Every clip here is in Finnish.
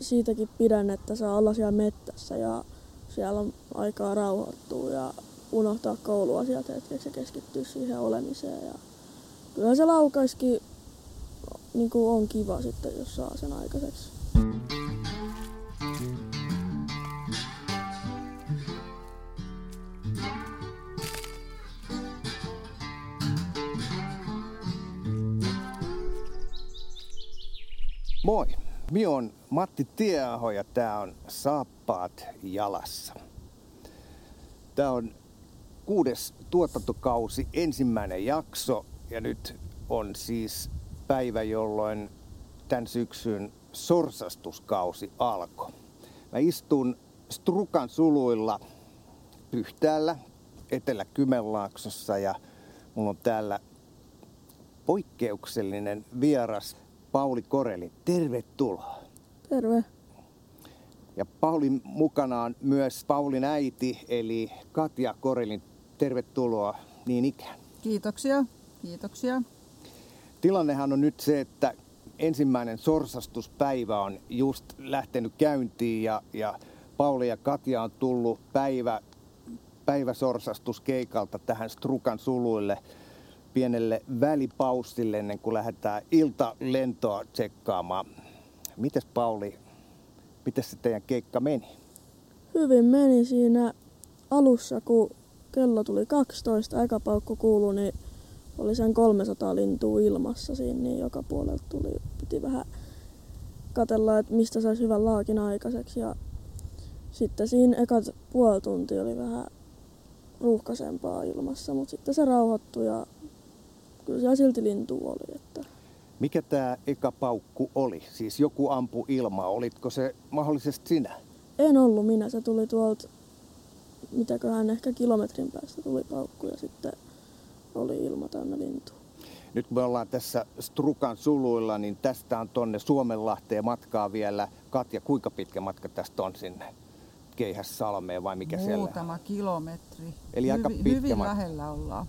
siitäkin pidän, että saa olla siellä mettässä ja siellä on aikaa rauhoittua ja unohtaa kouluasiat hetkeksi ja keskittyä siihen olemiseen. Ja kyllä se laukaiskin niin kuin on kiva sitten, jos saa sen aikaiseksi. Moi, minä on Matti Tieaho ja tää on Saappaat jalassa. Tää on kuudes tuotantokausi, ensimmäinen jakso ja nyt on siis päivä, jolloin tämän syksyn sorsastuskausi alkoi. Mä istun Strukan suluilla Pyhtäällä, Etelä-Kymenlaaksossa ja mulla on täällä poikkeuksellinen vieras Pauli Koreli. Tervetuloa. Terve. Ja Paulin mukana on myös Paulin äiti, eli Katja Korelin. Tervetuloa niin ikään. Kiitoksia, kiitoksia. Tilannehan on nyt se, että ensimmäinen sorsastuspäivä on just lähtenyt käyntiin ja, ja Pauli ja Katja on tullut päivä, päiväsorsastuskeikalta tähän Strukan suluille pienelle välipaussille ennen kuin lähdetään iltalentoa tsekkaamaan. Mites Pauli, miten se teidän keikka meni? Hyvin meni siinä alussa, kun kello tuli 12, aika paukku kuului, niin oli sen 300 lintua ilmassa siinä, niin joka puolelta tuli, piti vähän katella, että mistä saisi hyvän laakin aikaiseksi. Ja sitten siinä ekat puoli tuntia oli vähän ruuhkaisempaa ilmassa, mutta sitten se rauhoittui ja kyllä siellä silti lintu oli. Että... Mikä tämä eka paukku oli? Siis joku ampu ilmaa. Olitko se mahdollisesti sinä? En ollut minä, se tuli tuolta, mitäköhän ehkä kilometrin päästä tuli paukku ja sitten oli ilma täynnä lintu. Nyt me ollaan tässä Strukan suluilla, niin tästä on tonne Suomenlahteen matkaa vielä. Katja, kuinka pitkä matka tästä on sinne? Keihässalmeen vai mikä Muutama siellä? Muutama kilometri. Eli aika Hyvi, pitkä Hyvin matka. lähellä ollaan.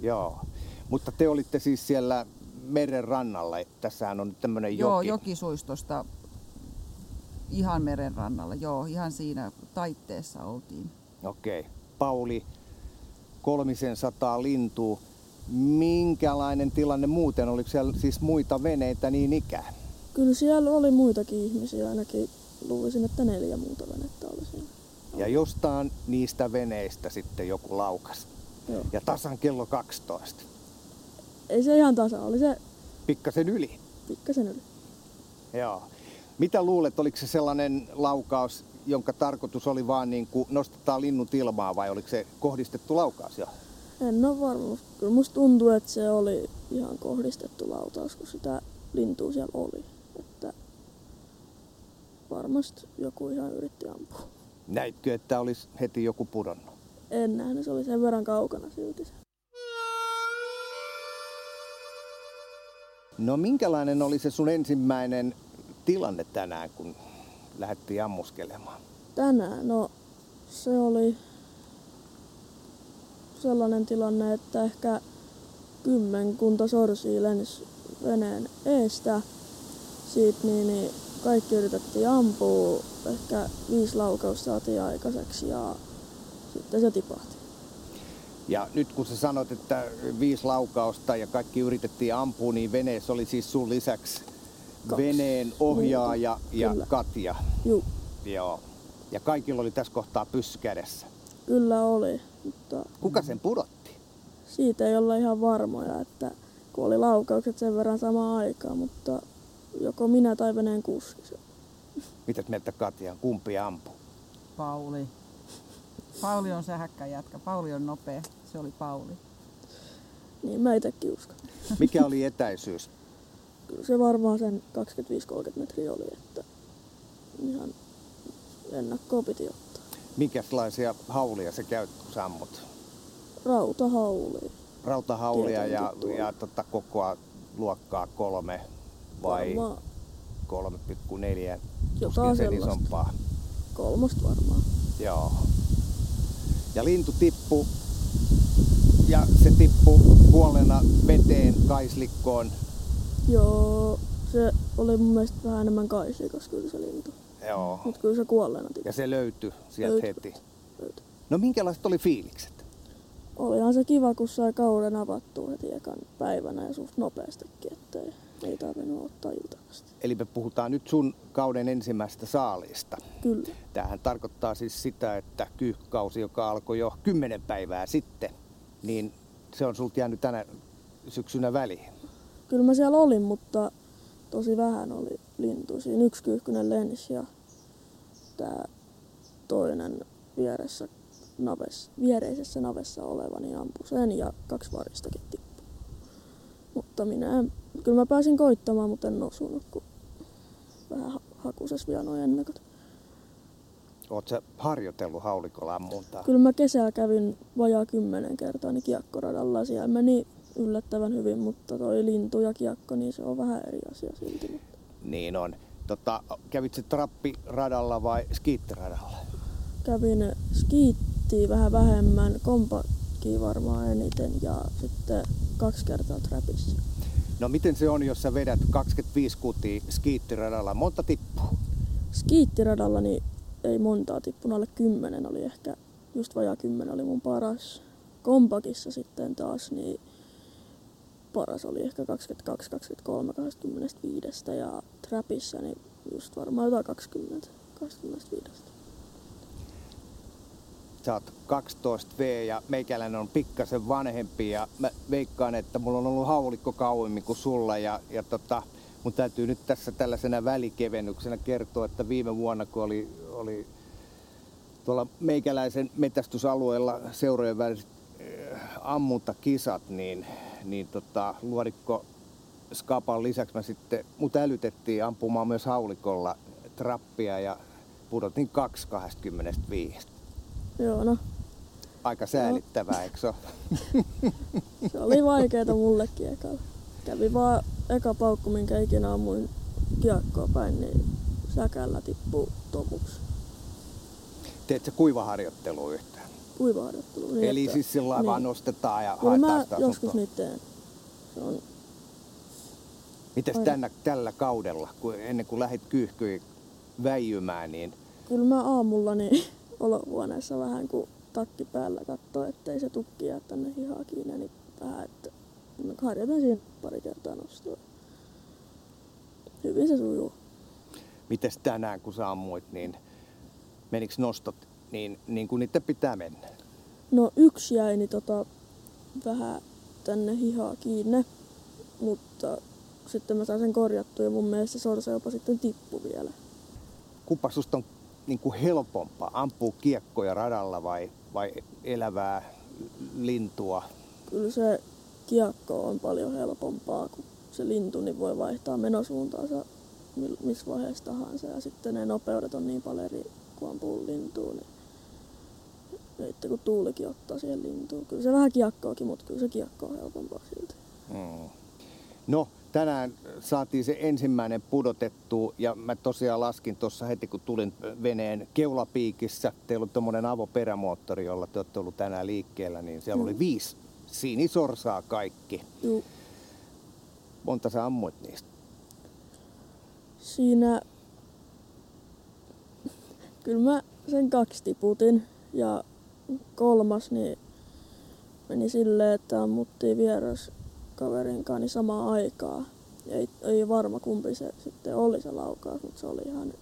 Joo. Mutta te olitte siis siellä meren rannalla. Tässähän on tämmöinen Joo, joki. jokisuistosta ihan meren rannalla. Joo, ihan siinä taitteessa oltiin. Okei. Okay. Pauli, kolmisen sataa lintua. Minkälainen tilanne muuten? Oliko siellä siis muita veneitä niin ikään? Kyllä siellä oli muitakin ihmisiä, ainakin luulisin, että neljä muuta venettä oli siinä. Ja jostain niistä veneistä sitten joku laukas. Joo. Ja tasan kello 12. Ei se ihan tasa, oli se Pikkasen yli. pikkasen yli. Joo. Mitä luulet, oliko se sellainen laukaus, jonka tarkoitus oli vaan niin kuin nostetaan linnut ilmaa vai oliko se kohdistettu laukaus jo? En ole varma, kyllä musta tuntuu, että se oli ihan kohdistettu lautaus, kun sitä lintua siellä oli. Että varmasti joku ihan yritti ampua. Näitkö, että olisi heti joku pudonnut? En nähnyt, se oli sen verran kaukana silti se. No minkälainen oli se sun ensimmäinen tilanne tänään, kun lähdettiin ammuskelemaan? Tänään, no se oli sellainen tilanne, että ehkä kymmenkunta sorsia lensi veneen eestä. Siitä niin, niin kaikki yritettiin ampua, ehkä viisi laukausta saatiin aikaiseksi ja sitten se tipahti. Ja nyt kun sä sanot, että viisi laukausta ja kaikki yritettiin ampua, niin veneessä oli siis sun lisäksi Kaksi veneen ohjaaja muuta, ja kyllä. Katja. Juu, Joo. Ja kaikilla oli tässä kohtaa pyssy kädessä. kyllä oli, mutta Kuka sen pudotti? siitä ei olla ihan varmoja, että kun oli laukaukset sen verran samaan aikaan, mutta joko minä tai veneen kuski. se- Mitä mieltä Katja? Kumpi ampui? Pauli. Pauli on sähäkkä jätkä. Pauli on nopea. Se oli Pauli. Niin mä itsekin uskon. Mikä oli etäisyys? Kyllä se varmaan sen 25-30 metriä oli, että ihan ennakkoa piti ottaa. Minkälaisia haulia se käyt, kun sä ammut? Rautahauli. Rautahaulia ja, tuo. ja tota, kokoa luokkaa kolme vai Varmaan 3,4? Jotain sen sellaista. isompaa. kolmosta varmaan. Joo. Ja lintu tippu ja se tippu kuolleena veteen kaislikkoon. Joo, se oli mun mielestä vähän enemmän kaisikas kyllä se lintu. Joo. Mutta kyllä se kuolleena tippui. Ja se löytyi sieltä Löytyi. heti. Löytyi. No minkälaiset oli fiilikset? Olihan se kiva, kun sai kauden avattua heti ekan päivänä ja suht nopeastikin, ettei ei tarvinnut ottaa iltavasti. Eli me puhutaan nyt sun kauden ensimmäistä saaliista. Kyllä. Tämähän tarkoittaa siis sitä, että kyyhkausi, joka alkoi jo kymmenen päivää sitten, niin se on sulta jäänyt tänä syksynä väliin. Kyllä mä siellä olin, mutta tosi vähän oli lintuja. Siinä yksi kyyhkynen lensi ja tää toinen vieressä naves, viereisessä navessa oleva niin ampui sen ja kaksi varistakin tippui. Mutta minä en, kyllä mä pääsin koittamaan, mutta en osunut, kun vähän ha- hakusessa vielä noin ennakot. Oot sä harjoitellut haulikolla ammuntaa? Kyllä mä kesällä kävin vajaa kymmenen kertaa niin kiekkoradalla. Siellä meni yllättävän hyvin, mutta toi lintu ja kiekko, niin se on vähän eri asia silti. Mutta Niin on. Tota, kävit se trappiradalla vai skiittiradalla? kävin skiittiin vähän vähemmän, kompakkiin varmaan eniten ja sitten kaksi kertaa trapissa. No miten se on, jos sä vedät 25 kutia skiittiradalla? Monta tippuu? Skiittiradalla niin ei montaa tippunut, alle kymmenen oli ehkä, just vajaa kymmenen oli mun paras. Kompakissa sitten taas niin paras oli ehkä 22, 23, 25 ja trapissa niin just varmaan jotain 20, 25. Sä oot 12V ja meikäläinen on pikkasen vanhempi ja mä veikkaan, että mulla on ollut haulikko kauemmin kuin sulla ja, ja tota, mun täytyy nyt tässä tällaisena välikevennyksenä kertoa, että viime vuonna kun oli, oli tuolla meikäläisen metästysalueella seurojen väliset äh, ammuntakisat, niin, niin tota, luodikko Skapan lisäksi mä sitten, mut älytettiin ampumaan myös haulikolla trappia ja pudotin 2.25. Joo, no Aika säälittävää, eikö se se oli vaikeeta mullekin ekalla. Kävi vaan eka paukku, minkä ikinä ammuin kiekkoa päin, niin säkällä tippuu tomuksi. Teet sä kuivaharjoittelua yhtään? Kuivaharjoittelu. Niin Eli että- siis sillä niin. vaan nostetaan ja Kyllä haetaan mä sitä joskus asuntoa. niitä teen. Se on, Mites Aina. tänä, tällä kaudella, kun ennen kuin lähdit kyyhkyihin väijymään, niin kyllä mä aamulla niin olohuoneessa vähän kuin takki päällä katsoo, ettei se tukki jää tänne hihaa kiinni, niin vähän, että mä harjoitan siinä pari kertaa nostoa. Hyvin se sujuu. mites tänään kun sä ammuit, niin meniks nostot niin, niin kuin niiden pitää mennä? No yksi jäi niin tota, vähän tänne hihaa kiinni, mutta sitten mä sain sen korjattua ja mun mielestä se sorsa jopa sitten tippu vielä. Kumpa susta on niin kuin helpompaa, ampuu kiekkoja radalla vai, vai elävää lintua? Kyllä se kiekko on paljon helpompaa, kun se lintu niin voi vaihtaa menosuuntaansa missä vaiheessa tahansa. Ja sitten ne nopeudet on niin paljon eri, kun ampuu lintuun, niin sitten kun tuulikin ottaa siihen lintuun. Kyllä se vähän kiekkoakin, mutta kyllä se kiekko on helpompaa silti. Mm. No, tänään saatiin se ensimmäinen pudotettu ja mä tosiaan laskin tuossa heti kun tulin veneen keulapiikissä. Teillä on tuommoinen avoperämoottori, jolla te olette ollut tänään liikkeellä, niin siellä oli Mm. viisi sinisorsaa kaikki. Juu, Monta sä ammuit niistä? siinä kyllä mä sen kaksi tiputin ja kolmas niin meni silleen, että ammuttiin vieras kaverin kanssa niin samaan aikaa. Ei, ei varma kumpi se sitten oli se laukaus, mutta se oli ihan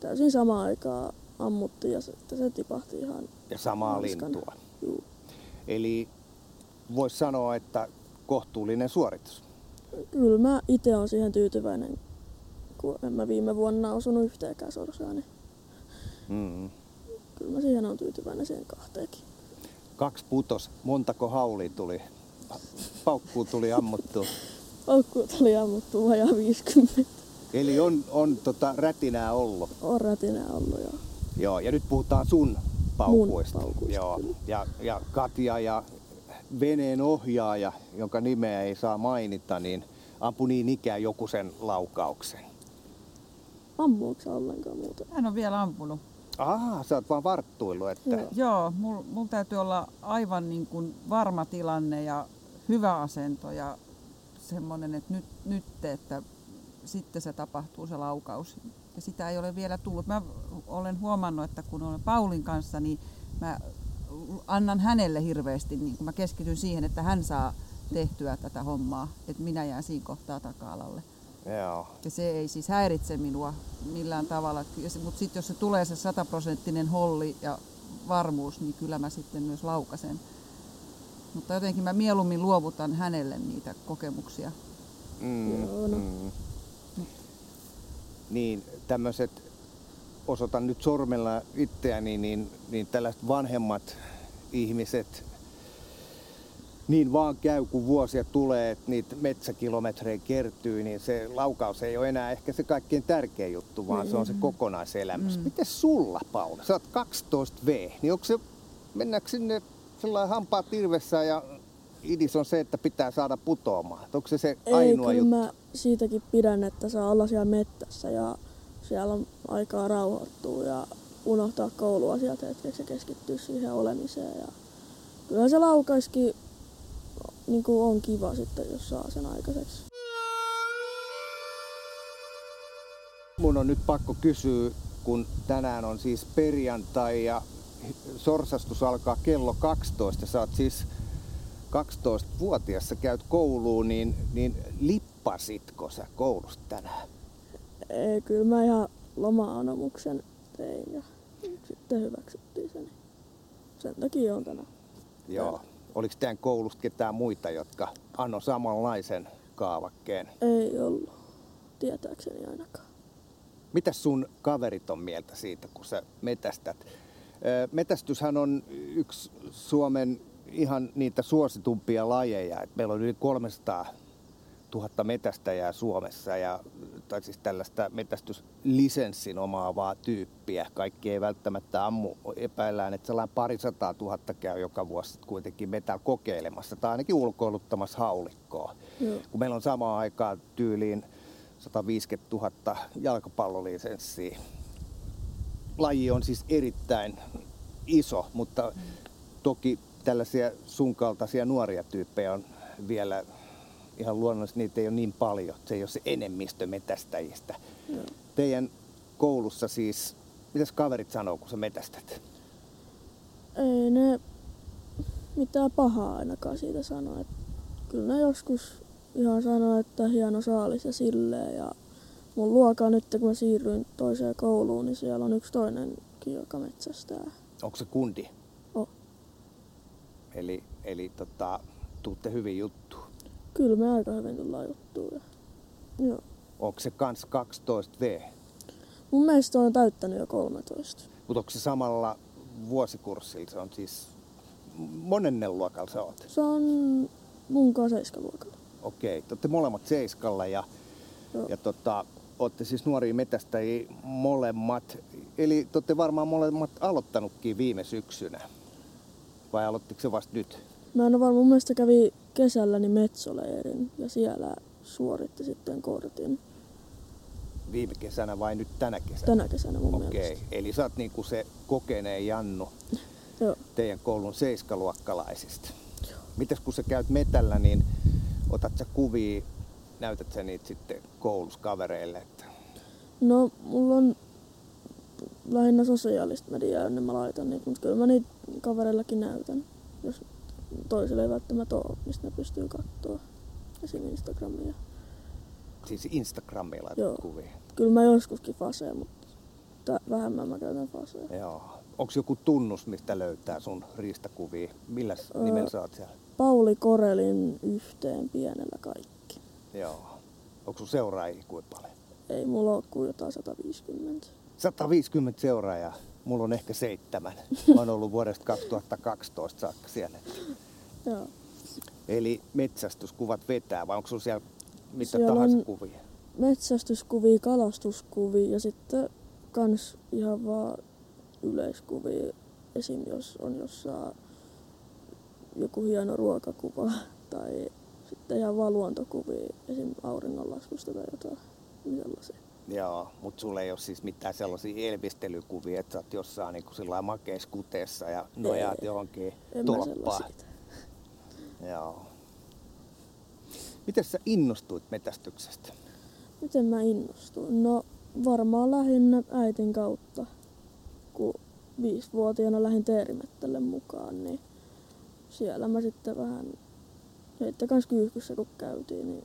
täysin samaan aikaan ammuttiin ja sitten se tipahti ihan Ja samaa Hanskan. lintua. juu. Eli voisi sanoa, että kohtuullinen suoritus. Kyllä mä itse on siihen tyytyväinen, kun en mä viime vuonna osunut yhteenkään sorsaa, niin Mm. kyllä mä siihen on tyytyväinen siihen kahteenkin. Kaksi putos, montako hauli tuli? Paukkuu tuli ammuttu. Paukku tuli ammuttu vajaa 50. Eli on, on tota rätinää ollut. On rätinä ollut jo. Joo, ja nyt puhutaan sun paukuista. paukuista, Joo, kyllä. ja, ja Katja ja veneen ohjaaja, jonka nimeä ei saa mainita, niin ampui niin ikään joku sen laukauksen. Ammuuko sä ollenkaan muuta? Mä en ole vielä ampunut. Aha, sä oot vaan varttuillut, että... Joo. Joo, mulla mul täytyy olla aivan niin kuin varma tilanne ja hyvä asento ja semmoinen, että nyt, nyt että sitten se tapahtuu se laukaus. Ja sitä ei ole vielä tullut. Mä olen huomannut, että kun olen Paulin kanssa, niin mä annan hänelle hirveästi, niin kun mä keskityn siihen, että hän saa tehtyä tätä hommaa, että minä jään siinä kohtaa taka-alalle. Joo. Ja se ei siis häiritse minua millään tavalla. Mutta sitten jos se tulee se sataprosenttinen holli ja varmuus, niin kyllä mä sitten myös laukasen. Mutta jotenkin mä mieluummin luovutan hänelle niitä kokemuksia. Mm, Joo, no. mm. Niin, tämmöiset, osoitan nyt sormella itseäni, niin, niin tällaiset vanhemmat ihmiset, niin vaan käy, kun vuosia tulee, että niitä metsäkilometrejä kertyy, niin se laukaus ei ole enää ehkä se kaikkein tärkein juttu, vaan se on se kokonaiselämys. Mm. Miten sulla, Paula? Sä oot 12V, niin onko se, mennäänkö sinne sellainen hampaat tirvessä ja idis on se, että pitää saada putoamaan? Onko se se Ei, ainoa kyllä juttu? mä siitäkin pidän, että saa olla siellä mettässä ja siellä on aikaa rauhoittua ja unohtaa kouluasiat hetkeksi ja keskittyä siihen olemiseen. Ja kyllä se laukaiskin niin kuin on kiva sitten, jos saa sen aikaiseksi. Mun on nyt pakko kysyä, kun tänään on siis perjantai ja sorsastus alkaa kello 12. Sä oot siis 12-vuotias, sä käyt kouluun, niin, niin lippasitko sä koulusta tänään? Ei, kyllä mä ihan loma-anomuksen tein ja sitten hyväksyttiin se. Niin sen takia on tänään. Joo. Oliko tämän koulusta ketään muita, jotka anno samanlaisen kaavakkeen? Ei ollut, tietääkseni ainakaan. Mitä sun kaverit on mieltä siitä, kun sä metästät? Metästyshän on yksi Suomen ihan niitä suositumpia lajeja. Et meillä on yli 300 000 metästäjää Suomessa ja tai siis tällaista metästyslisenssin omaavaa tyyppiä. Kaikki ei välttämättä ammu. Epäillään, että sellainen parisataa tuhatta käy joka vuosi kuitenkin metällä kokeilemassa tai ainakin ulkoiluttamassa haulikkoa. Joo. Kun meillä on samaan aikaan tyyliin 150 000 jalkapallolisenssiä. Laji on siis erittäin iso, mutta toki tällaisia sun kaltaisia nuoria tyyppejä on vielä ihan luonnollisesti, niitä ei ole niin paljon. Se ei ole se enemmistö metästäjistä. Joo. Teidän koulussa siis, mitäs kaverit sanoo, kun sä metästät? Ei ne mitään pahaa ainakaan siitä sano. Et kyllä ne joskus ihan sanoo, että hieno saalis ja silleen. Ja mun luokaa nyt, kun mä siirryin toiseen kouluun, niin siellä on yksi toinenkin, joka metsästää. Onko se kundi? On. Eli, eli tota, tuutte hyvin juttu. Kyllä me aika hyvin tullaan juttuun. Ja... Joo. Onko se kans 12V? Mun mielestä on täyttänyt jo 13. Mutta onko se samalla vuosikurssilla? Se on siis, monennen luokalla sä oot? Se on mun kanssa seiskaluokalla. Okei, te olette molemmat seiskalla ja, ja tota, olette siis nuoria metästäjiä molemmat. Eli te olette varmaan molemmat aloittanutkin viime syksynä. Vai aloittiko se vasta nyt? Mä en ole varma, mun mielestä kävi kesälläni metsoleirin ja siellä suoritti sitten kortin. Viime kesänä vai nyt tänä kesänä? Tänä kesänä mun Okei, mielestä. eli sä oot niinku se kokeneen Jannu Joo. teidän koulun seiskaluokkalaisista. Mitäs kun sä käyt metällä, niin otat sä kuvia, näytät sä niitä sitten koulussa kavereille, että No, mulla on lähinnä sosiaalista mediaa, jonne mä laitan niitä, mutta kyllä mä niitä kavereillakin näytän, jos toisille ei välttämättä ole, mistä ne pystyy katsoa. Esim. Instagramia. siis Instagramiin laitat Joo. kuvia. Kyllä mä joskuskin faseen, mutta vähemmän mä käytän fasea. Joo. Onko joku tunnus, mistä löytää sun riistakuvia? Millä Öö. nimellä sä oot siellä? Pauli Korelin yhteen pienellä kaikki. Joo. Onko sun seuraajia kuinka paljon? Ei mulla ole kuin jotain 150. 150 seuraajaa. Mulla on ehkä seitsemän. Mä oon ollut vuodesta 2012 saakka siellä. Joo. Eli metsästyskuvat vetää, vai onko sulla siellä mitä Siellä tahansa kuvia? Metsästyskuvia, kalastuskuvia ja sitten kans ihan vaan yleiskuvia. Esim. jos on jossain joku hieno ruokakuva tai sitten ihan vaan luontokuvia, esim. auringonlaskusta tai jotain sellaisia. Joo, mutta sulla ei ole siis mitään sellaisia elvistelykuvia, että sä oot jossain niin sillä makeiskuteessa ja nojaat Ei. johonkin En tolppaan. Joo. Miten sä innostuit metästyksestä? Miten mä innostuin? No varmaan lähinnä äitin kautta, kun viisivuotiaana lähdin teerimettälle mukaan, niin siellä mä sitten vähän heitte kans kyyhkyssä kun käytiin, niin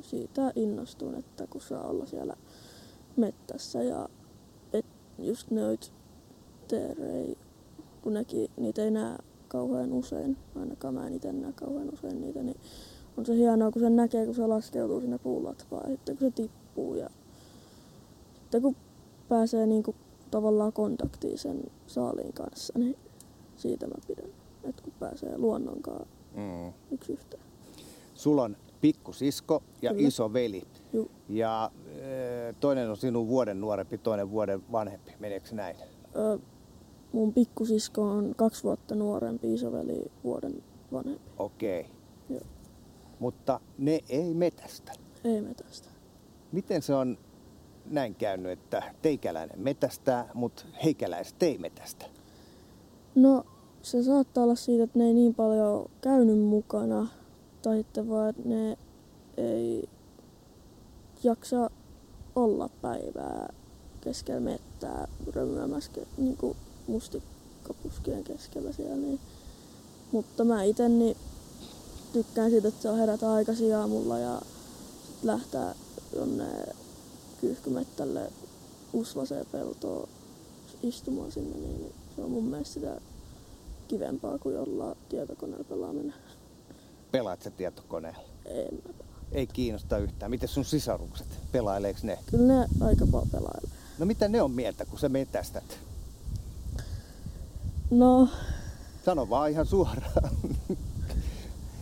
siitä innostuin, että kun saa olla siellä mettässä ja et just noit teerei, kun nekin, niitä ei näe kauhean usein, ainakaan mä en itse näe kauhean usein niitä, niin on se hienoa, kun sen näkee, kun se laskeutuu sinne puulatvaan ja sitten kun se tippuu ja sitten kun pääsee niinku tavallaan kontaktiin sen saaliin kanssa, niin siitä mä pidän. Että kun pääsee luonnonkaan mm. yksi yhteen. Sulla on pikkusisko ja Kyllä. iso veli. Juu. Ja toinen on sinun vuoden nuorempi, toinen vuoden vanhempi. Meneekö näin? Ö, mun pikkusisko on kaksi vuotta nuorempi, isoveli vuoden vanhempi. Okei. Joo. Mutta ne ei metästä. Ei metästä. Miten se on näin käynyt, että teikäläinen metästää, mutta heikäläiset ei metästä? No se saattaa olla siitä, että ne ei niin paljon käynyt mukana. Tai sitten vaan, että ne ei jaksa olla päivää keskellä mettää römyämässä niin mustikkapuskien keskellä siellä. Niin. Mutta mä itse niin tykkään siitä, että saa herätä aikaisin aamulla ja sit lähtää jonne kyyhkymettälle usvaseen peltoon istumaan sinne, niin se on mun mielestä sitä kivempaa kuin jollain tietokoneella pelaaminen. Pelaat sä tietokoneella? En mä pelaa. Ei kiinnosta yhtään. Miten sun sisarukset? Pelaileeko ne? Kyllä ne aika paljon pelailee. No mitä ne on mieltä, kun sä metästät? No, Sano vaan ihan suoraan.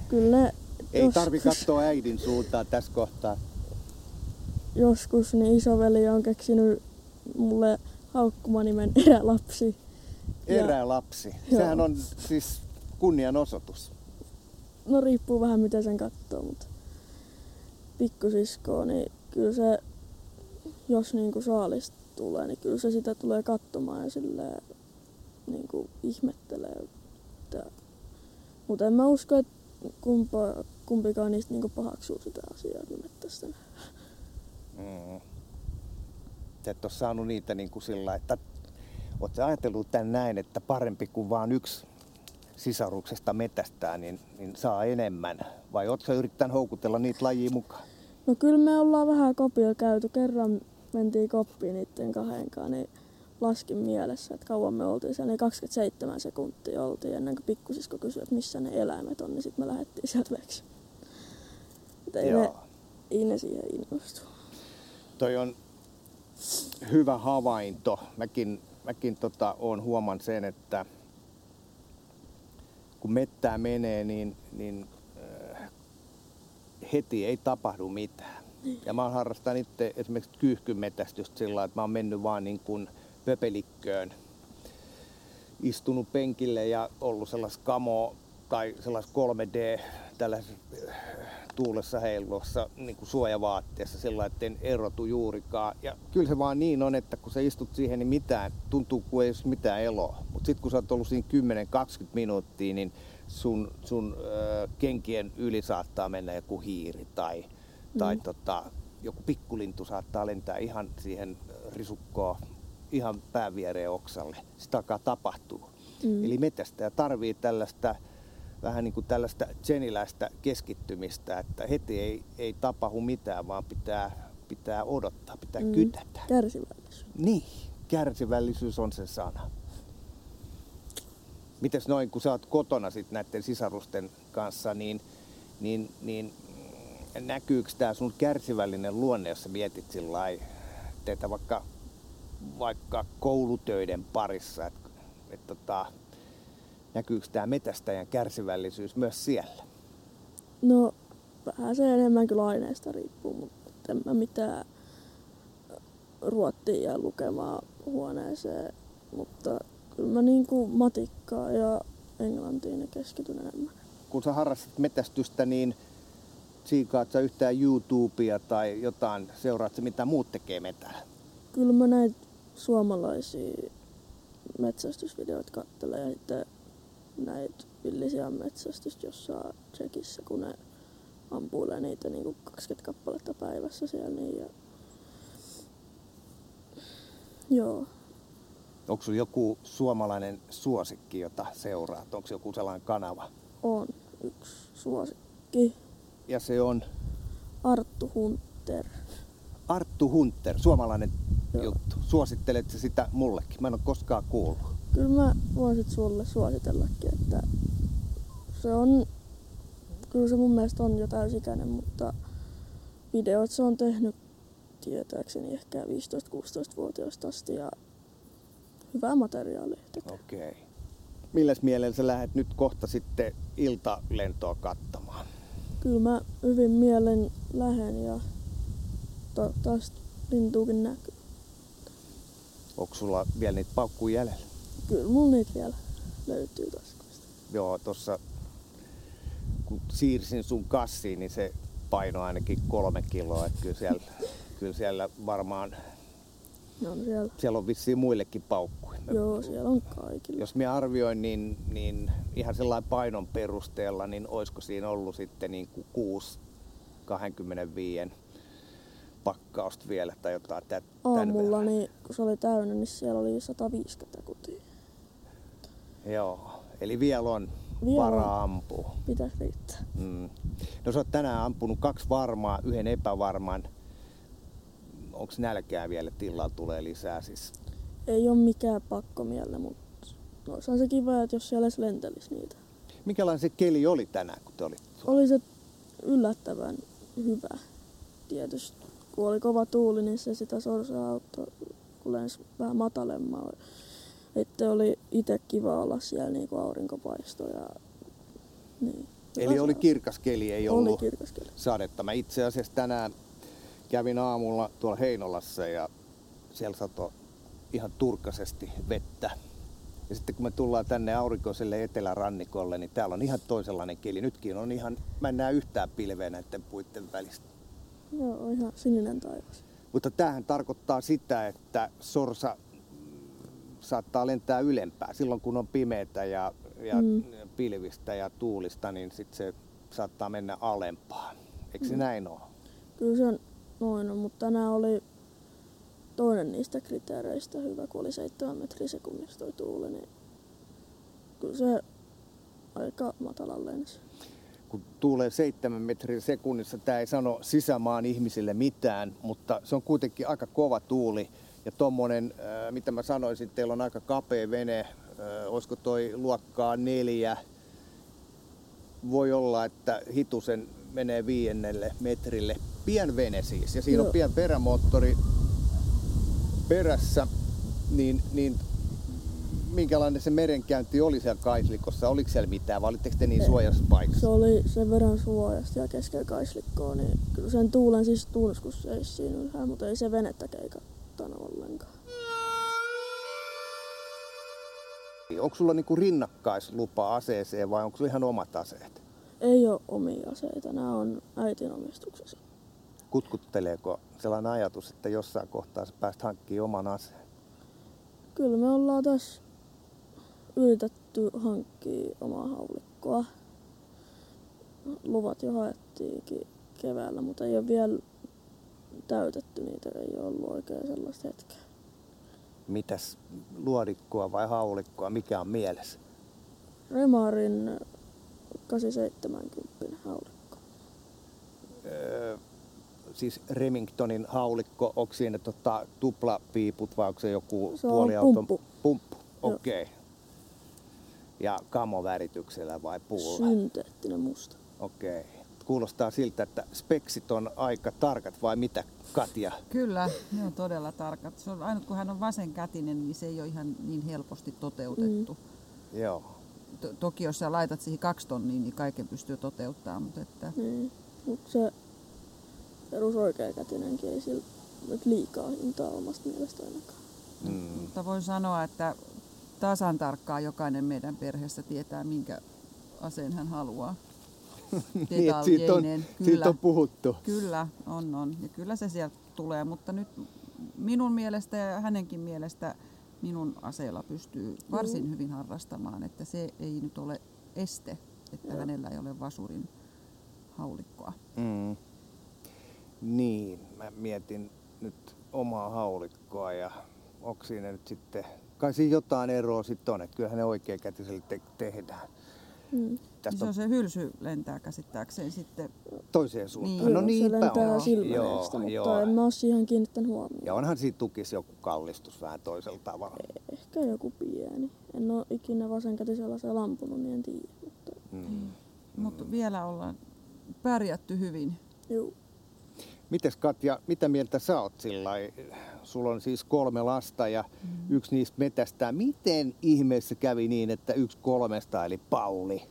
kyllä ne Ei joskus, tarvi katsoa äidin suuntaan tässä kohtaa. joskus niin isoveli on keksinyt mulle haukkumanimen erälapsi. Ja- Erää lapsi. Joo. Sehän on siis kunnianosoitus. No riippuu vähän miten sen katsoo, mutta pikkusisko, niin kyllä se, jos niinku saalista tulee, niin kyllä se sitä tulee katsomaan ja silleen niinku ihmettelee. Että, mutta en mä usko, että kumpa, kumpikaan niistä niinku pahaksuu sitä asiaa, kun mettästä. Mm. Sä et ole saanut niitä niin kuin sillä että sä ajatellut tän näin, että parempi kuin vaan yksi sisaruksesta metästää, niin, niin saa enemmän? Vai sä yrittänyt houkutella niitä lajiin mukaan? No kyllä me ollaan vähän kopio käyty. Kerran mentiin koppiin niiden kahdenkaan, niin laskin mielessä, että kauan me oltiin siellä. Niin 27 sekuntia oltiin ennen kuin pikkusisko kysyi, että missä ne eläimet on, niin sitten me lähdettiin sieltä veksi. Ei, ne, ei ne siihen innostu. Toi on hyvä havainto. Mäkin, mäkin tota, oon huoman sen, että kun mettää menee, niin, niin äh, heti ei tapahdu mitään. Ja mä harrastan itse esimerkiksi kyyhkymetästystä sillä lailla, että mä oon mennyt vaan niin kuin pöpelikköön, istunut penkille ja ollut sellais kamo tai sellais 3D tällaisessa äh, tuulessa heilussa niin kuin suojavaatteessa sillä että en erotu juurikaan. Ja kyllä se vaan niin on, että kun sä istut siihen, niin mitään, tuntuu kuin ei olisi mitään eloa. Mutta sitten kun sä oot ollut siinä 10-20 minuuttia, niin sun, sun ö, kenkien yli saattaa mennä joku hiiri tai, mm. tai tota, joku pikkulintu saattaa lentää ihan siihen risukkoon ihan pääviereen oksalle. Sitä alkaa tapahtua. Mm. Eli metästäjä tarvii tällaista vähän niin kuin tällaista tseniläistä keskittymistä, että heti ei, ei tapahdu mitään, vaan pitää, pitää odottaa, pitää mm. kytätä. Kärsivällisyys. Niin, kärsivällisyys on se sana. Mites noin, kun sä oot kotona sit näiden sisarusten kanssa, niin, niin, niin näkyykö tämä sun kärsivällinen luonne, jos sä mietit sillä teitä vaikka, vaikka koulutöiden parissa, että et, tota, näkyykö tämä metästäjän kärsivällisyys myös siellä? No, vähän se enemmän kyllä aineesta riippuu, mutta en mä mitään ruottia ja lukemaa huoneeseen, mutta kyllä mä niin kuin matikkaa ja englantiin keskityn enemmän. Kun sä harrastat metästystä, niin siikaat sä yhtään YouTubea tai jotain, seuraat sä mitä muut tekee metää? Kyllä mä näitä suomalaisia metsästysvideoita katselen ja sitten näitä villisian metsästystä jossain Tsekissä, kun ne ampuilee niitä niin kuin 20 kappaletta päivässä siellä. Niin ja... Joo, Onko sulla joku suomalainen suosikki, jota seuraat? Onko joku sellainen kanava? on yksi suosikki. Ja se on Arttu Hunter. Arttu Hunter, suomalainen Joo. juttu. Suosittelet sitä mullekin? Mä en ole koskaan kuullut. Kyllä mä voin sit sulle suositellakin, että se on, kyllä se mun mielestä on jo täysikäinen, mutta videot se on tehnyt tietääkseni ehkä 15-16-vuotiaasta asti ja hyvää materiaalia tekee. Okei. Okay. Milläs mielellä sä lähdet nyt kohta sitten iltalentoa katsomaan? Kyllä mä hyvin mielen lähen ja toivottavasti lintuukin näkyy. Onko sulla vielä niitä paukkuja jäljellä? Kyllä mulla niitä vielä löytyy taskuista. Joo, tuossa kun siirsin sun kassiin, niin se paino ainakin kolme kiloa. Että kyllä siellä, kyllä siellä varmaan, Ne on siellä. siellä on vissiin muillekin paukkuja. Joo, siellä on kaikilla. Jos minä arvioin, niin, niin ihan sellainen painon perusteella, niin olisiko siinä ollut sitten niin kuin 6 25 pakkausta vielä tai jotain tä, tän Aamulla, niin, kun se oli täynnä, niin siellä oli 150 kutia. Joo, eli vielä on Vielä varaa ampua. Pitäisi riittää. Mm. No sä oot tänään ampunut kaksi varmaa, yhden epävarman. Onko nälkää vielä, illalla tulee lisää siis? Ei ole mikään pakko miellä, mutta olisihan se kiva, että jos siellä edes lentelisi niitä. Minkälainen se keli oli tänään, kun te olit? Oli se yllättävän hyvä. Tietysti kun oli kova tuuli, niin se sitä sorsaa auttoi, kun lensi vähän matalemmalle. Että oli itse kiva olla siellä niin kuin aurinko paistoi ja niin. Eli Hyvä oli kirkas keli, ei Oli ollut kirkas keli. sadetta. Mä itse asiassa tänään kävin aamulla tuolla Heinolassa ja siellä sato ihan turkasesti vettä. Ja sitten kun me tullaan tänne aurinkoiselle etelärannikolle, niin täällä on ihan toisenlainen keli. Nytkin on ihan, mä en näe yhtään pilveä näiden puitten välistä. Joo, ihan sininen taivas. Mutta tämähän tarkoittaa sitä, että sorsa saattaa lentää ylempää. Silloin kun on pimeätä ja, ja Mm. pilvistä ja tuulista, niin sitten se saattaa mennä alempaan. Eikö se Mm. näin ole? Kyllä se on noin on, mutta tänään oli toinen niistä kriteereistä hyvä, kun oli 7 metriä sekunnissa toi tuuli, niin kyllä se aika matalan lensi. kun tuulee 7 metriä sekunnissa, tämä ei sano sisämaan ihmisille mitään, mutta se on kuitenkin aika kova tuuli. Ja tuommoinen, äh, mitä mä sanoisin, teillä on aika kapea vene, äh, olisiko toi luokkaa neljä. Voi olla, että hitusen menee viiennelle metrille. Pien vene siis, ja siinä on Joo. pien perämoottori perässä, niin, niin minkälainen se merenkäynti oli siellä Kaislikossa? Oliko siellä mitään vai olitteko te niin suojassa paikassa? Se oli sen verran suojasta ja keskellä kaislikkoa, niin kyllä sen tuulen siis tunskus ei siinä ylhäällä, mutta ei se venettä keikattanut ollenkaan. Onko sulla niinku rinnakkaislupa aseeseen vai onko sulla ihan omat aseet? Ei ole omia aseita, nämä on äitin omistuksessa. Kutkutteleeko sellainen ajatus, että jossain kohtaa sä pääst hankkimaan oman aseen? Kyllä me ollaan tässä yritetty hankkia omaa haulikkoa. Luvat jo haettiinkin keväällä, mutta ei ole vielä täytetty niitä, ei ole ollut oikein sellaista hetkeä. Mitäs luodikkoa vai haulikkoa, mikä on mielessä? Remarin 870 haulikko. Öö, siis Remingtonin haulikko, onko siinä tota, tuplapiiput vai onko se joku Se on puoliauton pumppu. pumppu? Okei. Okay. Ja kamovärityksellä vai puulla? Synteettinen musta. Okei. Okay. Kuulostaa siltä, että speksit on aika tarkat vai mitä Katja? Kyllä, ne on todella tarkat. Se on ainut kun hän on vasenkätinen, niin se ei ole ihan niin helposti toteutettu. Mm. Joo. To- toki jos sä laitat siihen kaksi tonnia, niin kaiken pystyy toteuttamaan, mutta että Niin. Mutta se perus oikeakätinenkin ei sillä liikaa hintaa omasta mielestä ainakaan. Mm. Mutta voin sanoa, että tasan tarkkaan jokainen meidän perheessä tietää, minkä aseen hän haluaa. Niin, että siitä, on, Detaljeineen, siitä on puhuttu. Kyllä, on, on. Ja kyllä se sieltä tulee, mutta nyt minun mielestä ja hänenkin mielestä minun aseella pystyy varsin hyvin harrastamaan, että se ei nyt ole este, että Joo. hänellä ei ole vasurin haulikkoa. Mm. Niin, mä mietin nyt omaa haulikkoa ja onko siinä nyt sitten, kai siinä jotain eroa sitten on, että kyllähän ne oikeakätisellä te- tehdään. Mm. Tästä Se on se hylsy lentää käsittääkseni sitten. toiseen suuntaan. Niin. no Joo, niinpä se lentää on. silmäneestä, mutta joo. en mä oo siihen kiinnittänyt huomioon. Ja onhan siinä tukisi joku kallistus vähän toisella tavalla. Ehkä joku pieni. En oo ikinä vasenkätisellä se ampunut, niin en tiedä. Mutta Mm. Mutta vielä ollaan pärjätty hyvin. juu. Mites Katja, mitä mieltä sä oot sillä? Sulla on siis kolme lasta ja mm. yksi niistä metästää. Miten ihmeessä kävi niin, että yksi kolmesta eli Pauli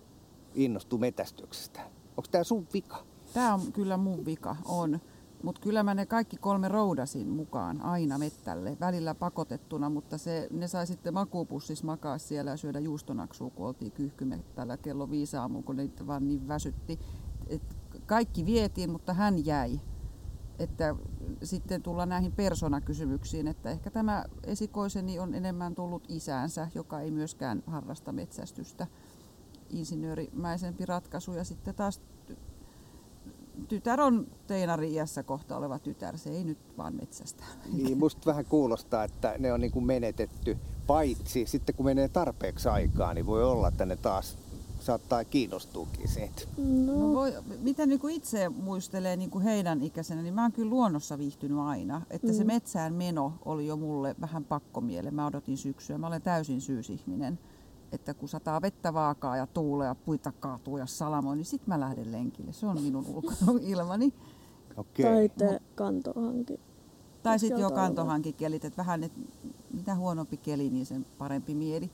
innostui metästyksestä? Onko tämä sun vika? Tämä on kyllä mun vika, on. Mutta kyllä mä ne kaikki kolme roudasin mukaan aina mettälle, välillä pakotettuna, mutta se, ne sai sitten makuupussissa makaa siellä ja syödä juustonaksua, kun oltiin kyyhkymettällä kello viisi aamuun, kun niitä vaan niin väsytti. Et kaikki vietiin, mutta hän jäi. Että sitten tullaan näihin persoonakysymyksiin, että ehkä tämä esikoiseni on enemmän tullut isäänsä, joka ei myöskään harrasta metsästystä. Insinöörimäisempi ratkaisu ja sitten taas ty- tytär on teinari-iässä kohta oleva tytär, se ei nyt vaan metsästä. Niin, musta vähän kuulostaa, että ne on niin kuin menetetty. Paitsi sitten kun menee tarpeeksi aikaa, niin voi olla, että ne taas saattaa kiinnostuukin siitä. No No, voi, mitä niin kuin itse muistelee niin kuin heidän ikäisenä, niin mä oon kyllä luonnossa viihtynyt aina. Että se Mm. metsään meno oli jo mulle vähän pakkomiele. Mä odotin syksyä. Mä olen täysin syysihminen. Että kun sataa vettä vaakaa ja tuulee ja puita kaatuu ja salamoi, niin sit mä lähden lenkille. Se on minun ulkoilmani. Okei. tai te kantohanki. Tai sitten jo kantohankikelit, että vähän, että mitä huonompi keli, niin sen parempi mieli.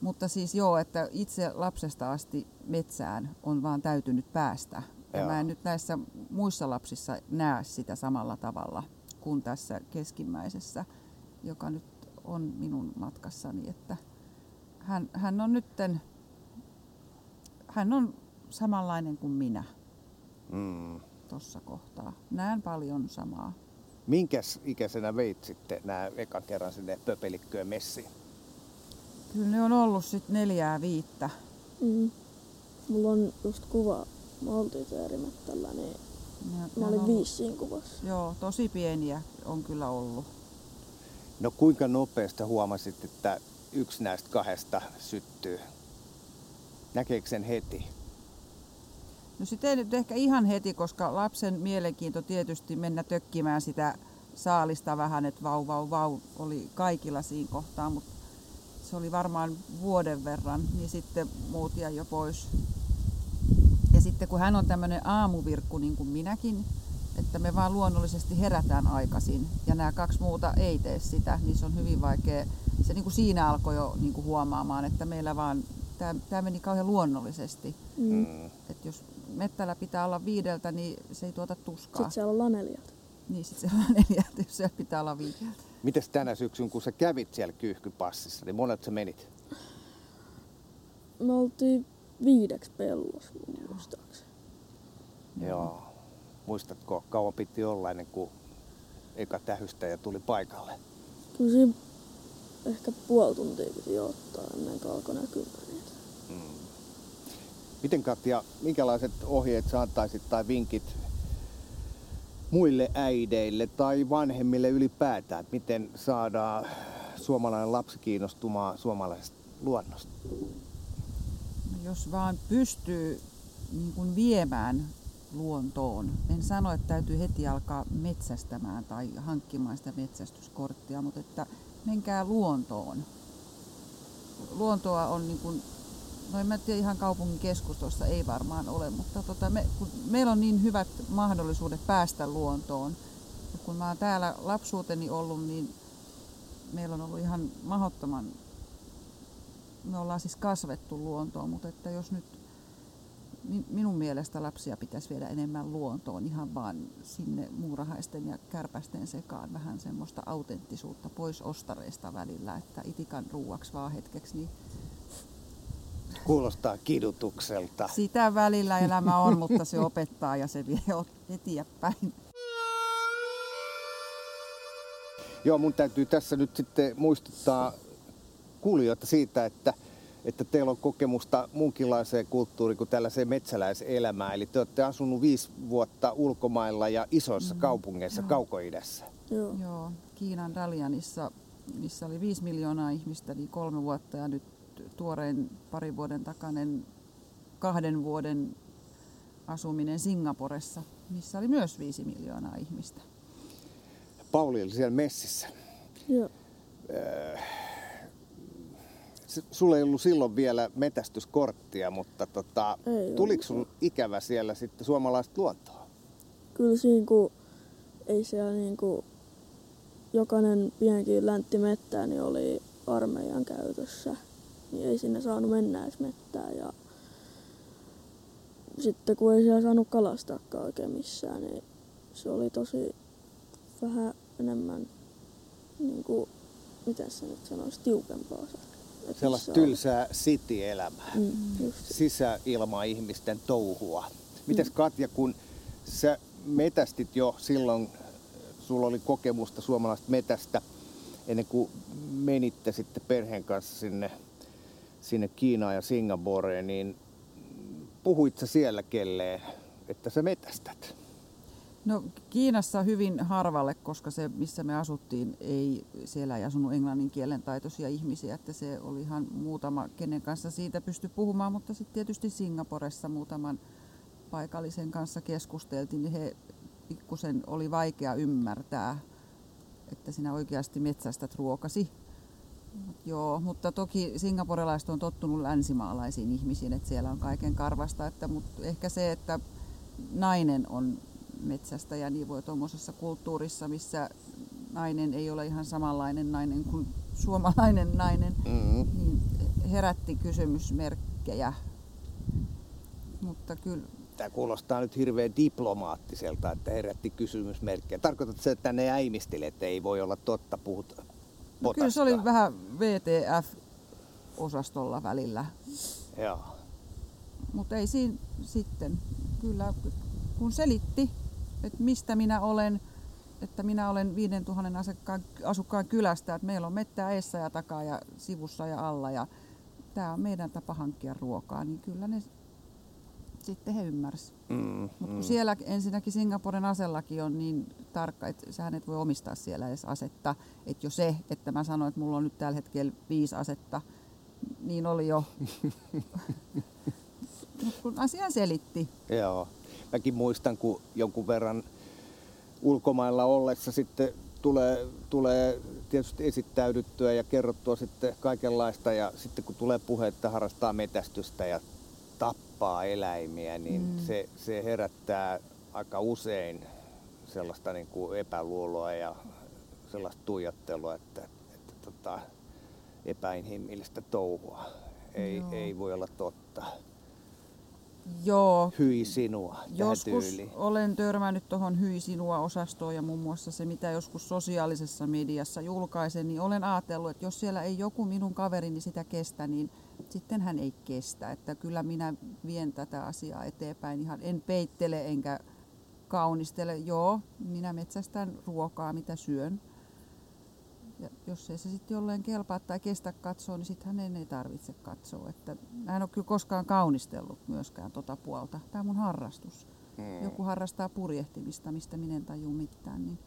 Mutta siis joo, että itse lapsesta asti metsään on vaan täytynyt päästä. Ja Joo. mä en nyt näissä muissa lapsissa näe sitä samalla tavalla kuin tässä keskimmäisessä, joka nyt on minun matkassani. Että hän, hän on nytten, hän on samanlainen kuin minä Mm. tuossa kohtaa. Näen paljon samaa. Minkäs ikäisenä veit sitten nämä ekan kerran sinne pöpelikköön messiin? Kyllä ne on ollut sitten neljää viittä. Mm. Mulla on just kuva. Mä oltiin Teerimättällä, niin Ne, mä olin ollut- viisi siinä kuvassa. Joo, tosi pieniä on kyllä ollut. No kuinka nopeasti huomasit, että yksi näistä kahdesta syttyy? Näkeekö sen heti? No sitä ei nyt ehkä ihan heti, koska lapsen mielenkiinto tietysti mennä tökkimään sitä saalista vähän, että vau vau vau oli kaikilla siinä kohtaa, mutta se oli varmaan vuoden verran, niin sitten muut jäi jo pois. Ja sitten kun hän on tämmöinen aamuvirkku niin kuin minäkin, että me vaan luonnollisesti herätään aikaisin ja nämä kaksi muuta ei tee sitä, niin se on hyvin vaikea. Se niin kuin siinä alkoi jo niin kuin huomaamaan, että meillä vaan, tämä meni kauhean luonnollisesti. Mm. Että jos mettällä pitää olla viideltä, niin se ei tuota tuskaa. Sitten siellä on lanelijat. Niin sit siellä on neljältä, jos siellä pitää olla viideltä. Mites tänä syksyn, kun sä kävit siellä kyyhkypassissa, niin monet sä menit? Me oltiin viideksi pellossa muistaakseni. Joo. Muistatko, kauan piti olla ennen kuin eka tähystäjä tuli paikalle? Kyllä siinä ehkä puoli tuntia piti ottaa ennen kuin alkoi näkymään niitä. Mm. Miten Katja, minkälaiset ohjeet sä antaisit tai vinkit muille äideille tai vanhemmille ylipäätään, että miten saadaan suomalainen lapsi kiinnostumaan suomalaisesta luonnosta? No Jos vaan pystyy niin kuin viemään luontoon. En sano, että täytyy heti alkaa metsästämään tai hankkimaan sitä metsästyskorttia, mutta että menkää luontoon. Luontoa on niin kuin, no en mä tiedä ihan kaupungin keskustossa ei varmaan ole, mutta tota, me, kun meillä on niin hyvät mahdollisuudet päästä luontoon. Ja kun mä oon täällä lapsuuteni ollut, niin meillä on ollut ihan mahdottoman me ollaan siis kasvettu luontoon, mutta että jos nyt mi- minun mielestä lapsia pitäisi viedä enemmän luontoon, ihan vaan sinne muurahaisten ja kärpästen sekaan vähän semmoista autenttisuutta pois ostareista välillä, että itikan ruuaksi vaan hetkeksi, niin Kuulostaa kidutukselta. sitä välillä elämä on, mutta se opettaa ja se vie eteenpäin. Joo, mun täytyy tässä nyt sitten muistuttaa kuulijoita siitä, että että teillä on kokemusta muunkinlaiseen kulttuuriin kuin tällaiseen metsäläiselämään. Eli te olette asunut viisi vuotta ulkomailla ja isoissa mm. kaupungeissa Joo. kaukoidässä. Joo. Joo, Kiinan Dalianissa, missä oli viisi miljoonaa ihmistä, niin kolme vuotta ja nyt tuorein parin vuoden takainen kahden vuoden asuminen Singaporessa, missä oli myös viisi miljoonaa ihmistä. Pauli oli siellä messissä. Joo. Äh, sulla ei ollut silloin vielä metästyskorttia, mutta tota, ei tuliko sun ikävä siellä sitten suomalaista luontoa? Kyllä siinä kun ei siellä niin kuin jokainen pienkin läntti mettää, niin oli armeijan käytössä. Niin ei sinne saanut mennä edes mettään. Ja sitten kun ei siellä saanut kalastaakaan oikein missään, niin se oli tosi vähän enemmän, niin kuin, miten se nyt sanoisi, tiukempaa se. Sellaista tylsää city-elämää, mm, sisäilma-ihmisten touhua. Mites mm. Katja, kun sä metästit jo silloin, sulla oli kokemusta suomalaista metästä, ennen kuin menitte sitten perheen kanssa sinne, sinne Kiinaan ja Singaporeen, niin puhuit sä siellä kelleen, että sä metästät? No Kiinassa hyvin harvalle, koska se missä me asuttiin, ei, siellä ei asunut englannin kielen taitoisia ihmisiä, että se oli ihan muutama, kenen kanssa siitä pysty puhumaan, mutta sitten tietysti Singaporessa muutaman paikallisen kanssa keskusteltiin, niin he pikkusen oli vaikea ymmärtää, että sinä oikeasti metsästät ruokasi Joo, mutta toki singaporelaiset on tottunut länsimaalaisiin ihmisiin, että siellä on kaiken karvasta, että, mutta ehkä se, että nainen on metsästä ja niin voi tuommoisessa kulttuurissa, missä nainen ei ole ihan samanlainen nainen kuin suomalainen nainen, mm-hmm. niin herätti kysymysmerkkejä. Mutta kyllä Tämä kuulostaa nyt hirveän diplomaattiselta, että herätti kysymysmerkkejä. Tarkoitatko se, että ne äimisteli, että ei voi olla totta, puhut No kyllä se oli vähän VTF-osastolla välillä. Joo. Mutta ei siinä sitten. Kyllä kun selitti, että mistä minä olen, että minä olen 5000 asukkaan, asukkaan kylästä, että meillä on mettää eessä ja takaa ja sivussa ja alla ja tämä on meidän tapa hankkia ruokaa, niin kyllä ne sitten he ymmärsivät. Mm, Mutta kun mm. siellä ensinnäkin Singaporen asellakin on niin tarkka, että sähän et voi omistaa siellä edes asetta. Että jo se, että mä sanoin, että mulla on nyt tällä hetkellä viisi asetta, niin oli jo. Mutta kun asian selitti. Joo. Mäkin muistan, kun jonkun verran ulkomailla ollessa sitten tulee, tulee tietysti esittäydyttyä ja kerrottua sitten kaikenlaista ja sitten kun tulee puhe, että harrastaa metästystä ja tappaa eläimiä, niin mm. se, se herättää aika usein sellaista niin kuin epäluuloa ja sellaista tuijottelua, että, että tota, epäinhimillistä touhua ei, ei voi olla totta. Joo. Hyi sinua. Joskus olen törmännyt tuohon hyi sinua osastoon ja muun muassa se, mitä joskus sosiaalisessa mediassa julkaisen, niin olen ajatellut, että jos siellä ei joku minun kaverini sitä kestä, niin sitten hän ei kestä. Että kyllä minä vien tätä asiaa eteenpäin ihan en peittele enkä kaunistele. Joo, minä metsästän ruokaa, mitä syön. Ja jos ei se sitten jolleen kelpaa tai kestä katsoa, niin sitten hänen ei tarvitse katsoa. Että mä en ole kyllä koskaan kaunistellut myöskään tota puolta. Tämä on mun harrastus. Hmm. Joku harrastaa purjehtimista, mistä minä en taju mitään. Niin...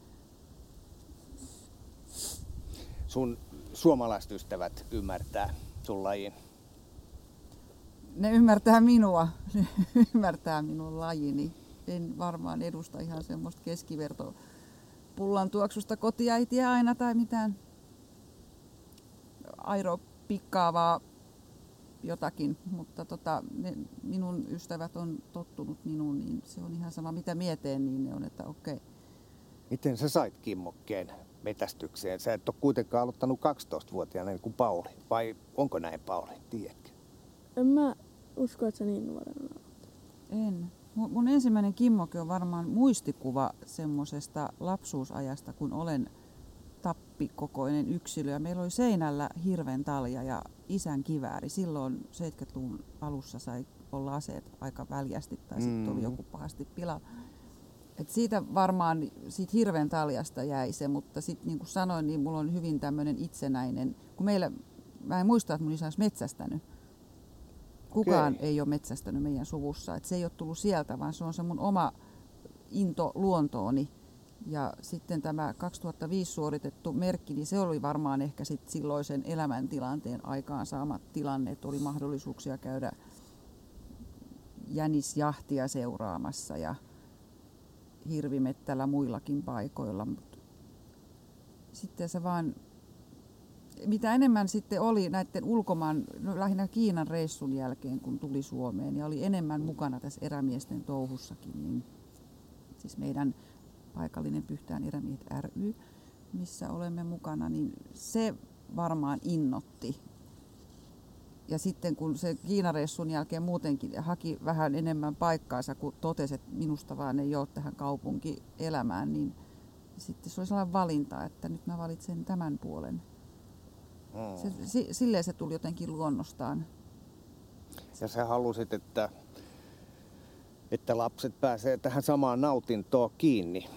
Sun suomalaiset ystävät ymmärtää sun lajin? Ne ymmärtää minua, ne ymmärtää minun lajini. En varmaan edusta ihan semmoista keskivertoa pullan tuoksusta kotiäitiä aina tai mitään airopikkaavaa jotakin, mutta tota, ne, minun ystävät on tottunut minuun, niin se on ihan sama mitä mieteen, niin ne on, että okei. Okay. Miten sä sait kimmokkeen metästykseen? Sä et ole kuitenkaan aloittanut 12-vuotiaana niin kuin Pauli, vai onko näin Pauli, tiedätkö? En mä usko, että sä niin nuorena En. Mun ensimmäinen kimmoke on varmaan muistikuva semmoisesta lapsuusajasta, kun olen tappikokoinen yksilö. Ja meillä oli seinällä hirven talja ja isän kivääri. Silloin 70-luvun alussa sai olla aseet aika väljästi tai sitten mm. oli joku pahasti pilalla. Et siitä varmaan, siitä hirven taljasta jäi se, mutta sitten niin kuin sanoin, niin mulla on hyvin tämmöinen itsenäinen, kun meillä, mä en muista, että mun isä olisi metsästänyt, Kukaan Okei. ei ole metsästänyt meidän suvussa. Et se ei ole tullut sieltä, vaan se on se mun oma into luontooni. Ja sitten tämä 2005 suoritettu merkki, niin se oli varmaan ehkä sit silloisen elämäntilanteen aikaan saama tilanne, että oli mahdollisuuksia käydä jänisjahtia seuraamassa ja hirvimettällä muillakin paikoilla. Mut sitten se vaan, mitä enemmän sitten oli näiden ulkomaan, no lähinnä Kiinan reissun jälkeen, kun tuli Suomeen ja oli enemmän mukana tässä erämiesten touhussakin, niin siis meidän paikallinen Pyhtään erämiehet ry, missä olemme mukana, niin se varmaan innotti. Ja sitten kun se Kiinareissun jälkeen muutenkin haki vähän enemmän paikkaansa, kun totesi, että minusta vaan ei ole tähän kaupunkielämään, niin sitten se oli sellainen valinta, että nyt mä valitsen tämän puolen. Se, Mm. si, silleen se tuli jotenkin luonnostaan. Ja sä halusit, että, että lapset pääsee tähän samaan nautintoon kiinni.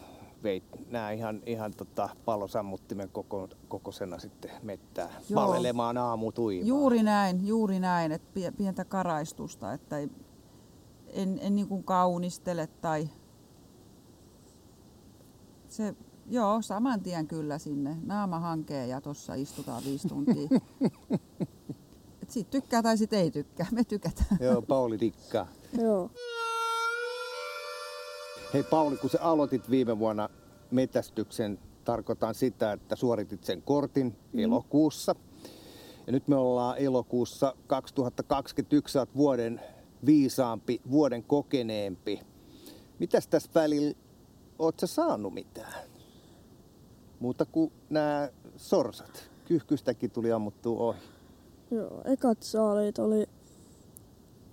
Veit nää ihan, ihan tota palosammuttimen koko, kokosena sitten mettää Joo. palelemaan aamutuimaan. Juuri näin, juuri näin, että pie- pientä karaistusta, että ei, en, en niin kuin kaunistele tai se, joo, saman tien kyllä sinne. Naama hankee ja tuossa istutaan viisi tuntia. Et siitä tykkää tai sit ei tykkää, me tykätään. Joo, Pauli dikkaa. Joo. Hei Pauli, kun sä aloitit viime vuonna metästyksen, tarkoitan sitä, että suoritit sen kortin elokuussa. Ja nyt me ollaan elokuussa 2021, sä vuoden viisaampi, vuoden kokeneempi. Mitäs tässä välillä, oot sä saanut mitään? Muuta kuin nämä sorsat. Kyhkystäkin tuli ammuttua ohi. Joo, ekat saalit oli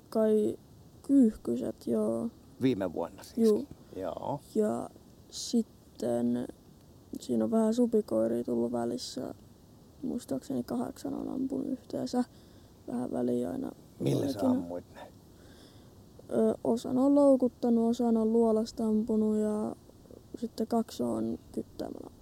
kai kyyhkyset, joo. Viime vuonna siis. Juu. Joo. Ja sitten siinä on vähän supikoiria tullut välissä. Muistaakseni kahdeksan on ampunut yhteensä. Vähän väliä aina. Millä sä ammuit ne? Ö, osan on loukuttanut, osan on luolasta ampunut ja sitten kaksi on kyttäämällä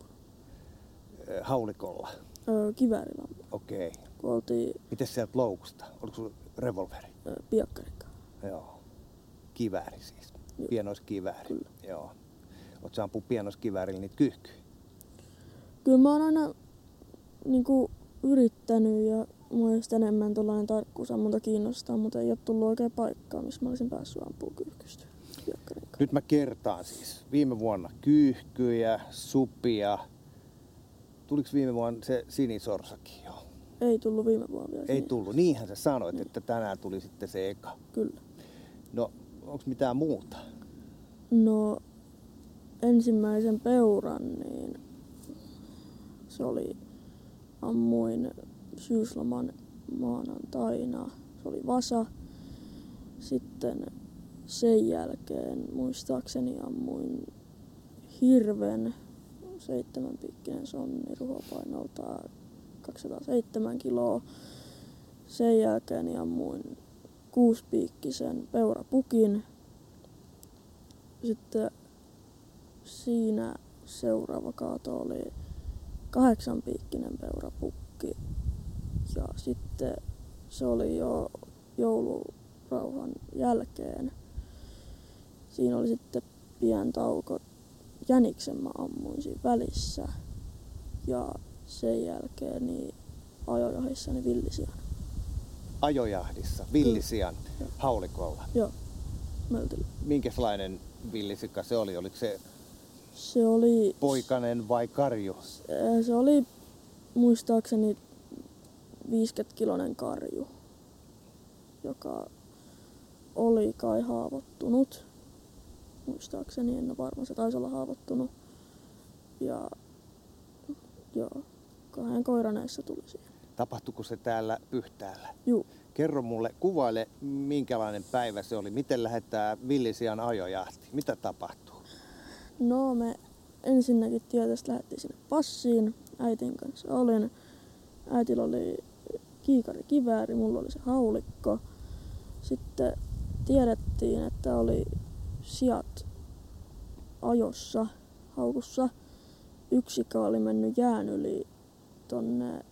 Haulikolla. Ö, kiväärillä. Okei. Kun oltiin Miten sieltä loukusta? Oliko sulla revolveri? ö, piakkarikkaa. Joo. Kivääri siis. Joo. Pienoiskivääri. Kyllä. Joo. Oot sä ampua pienoiskiväärillä niitä kyyhkyjä? Kyllä mä oon aina niinku, yrittänyt ja mua just enemmän tuollainen tarkkuusammunta kiinnostaa, mutta ei ole tullut oikein paikkaa, missä mä olisin päässyt ampumaan kyyhkystä. Nyt mä kertaan siis. Viime vuonna kyyhkyjä, supia. Tuliko viime vuonna se sinisorsakin jo? Ei tullut viime vuonna vielä. Ei tullut. Niinhän sä sanoit, että tänään tuli sitten se eka. Kyllä. No, onko mitään muuta? No ensimmäisen peuran, niin se oli, ammuin syysloman maanantaina, se oli vasa. Sitten sen jälkeen muistaakseni ammuin hirven, seitsemänpiikkinen sonni ruhopainoltaan 207 kiloa. Sen jälkeen ammuin kuuspiikkisen peurapukin. Sitten siinä seuraava kaato oli kahdeksanpiikkinen peurapukki. Ja sitten se oli jo joulurauhan jälkeen. Siinä oli sitten pien tauko. Jäniksen mä ammuin siinä välissä. Ja sen jälkeen niin ajojahdissani villisian. Ajojahdissa, villisian, Joo. haulikolla. Joo, möltillä. Minkälainen villisika se oli? Oliko se Se oli, poikanen vai karju? äh, se oli muistaakseni 50-kilonen karju, joka oli kai haavoittunut. Muistaakseni, en ole varma, se taisi olla haavoittunut. Ja joo, kahden koiraneessa tuli siihen. Tapahtuiko se täällä Pyhtäällä? Juu, Kerro mulle, kuvaile minkälainen päivä se oli. Miten lähdetään villisian ajojahti? Mitä tapahtuu? No me ensinnäkin tietysti lähdettiin sinne passiin. Äitin kanssa olin. Äitillä oli kiikari kivääri, mulla oli se haulikko. Sitten tiedettiin, että oli sijat ajossa, haukussa. Yksikö oli mennyt jään yli tonne,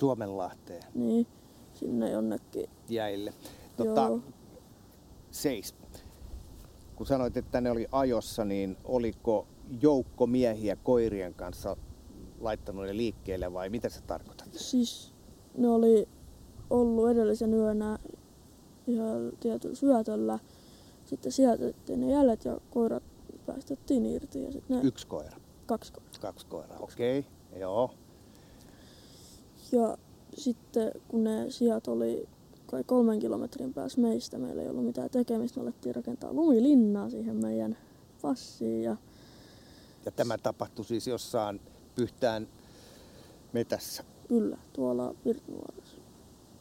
Suomenlahteen. niin sinne jonnekin. jäille. Tota, Joo. seis. Kun sanoit, että ne oli ajossa, niin oliko joukko miehiä koirien kanssa laittanut ne liikkeelle vai mitä se tarkoitat? Siis ne oli ollut edellisen yönä ihan tietyllä syötöllä. Sitten sijoitettiin ne jäljet ja koirat päästettiin irti ja sitten ne Yksi koira, kaksi koiraa. kaksi koiraa, okei, okay. joo. Ja sitten kun ne sijat oli kai kolmen kilometrin päässä meistä, meillä ei ollut mitään tekemistä, me alettiin rakentaa lumilinnaa siihen meidän passiin ja Ja tämä tapahtui siis jossain pyhtään metässä. kyllä tuolla Virtuaalissa.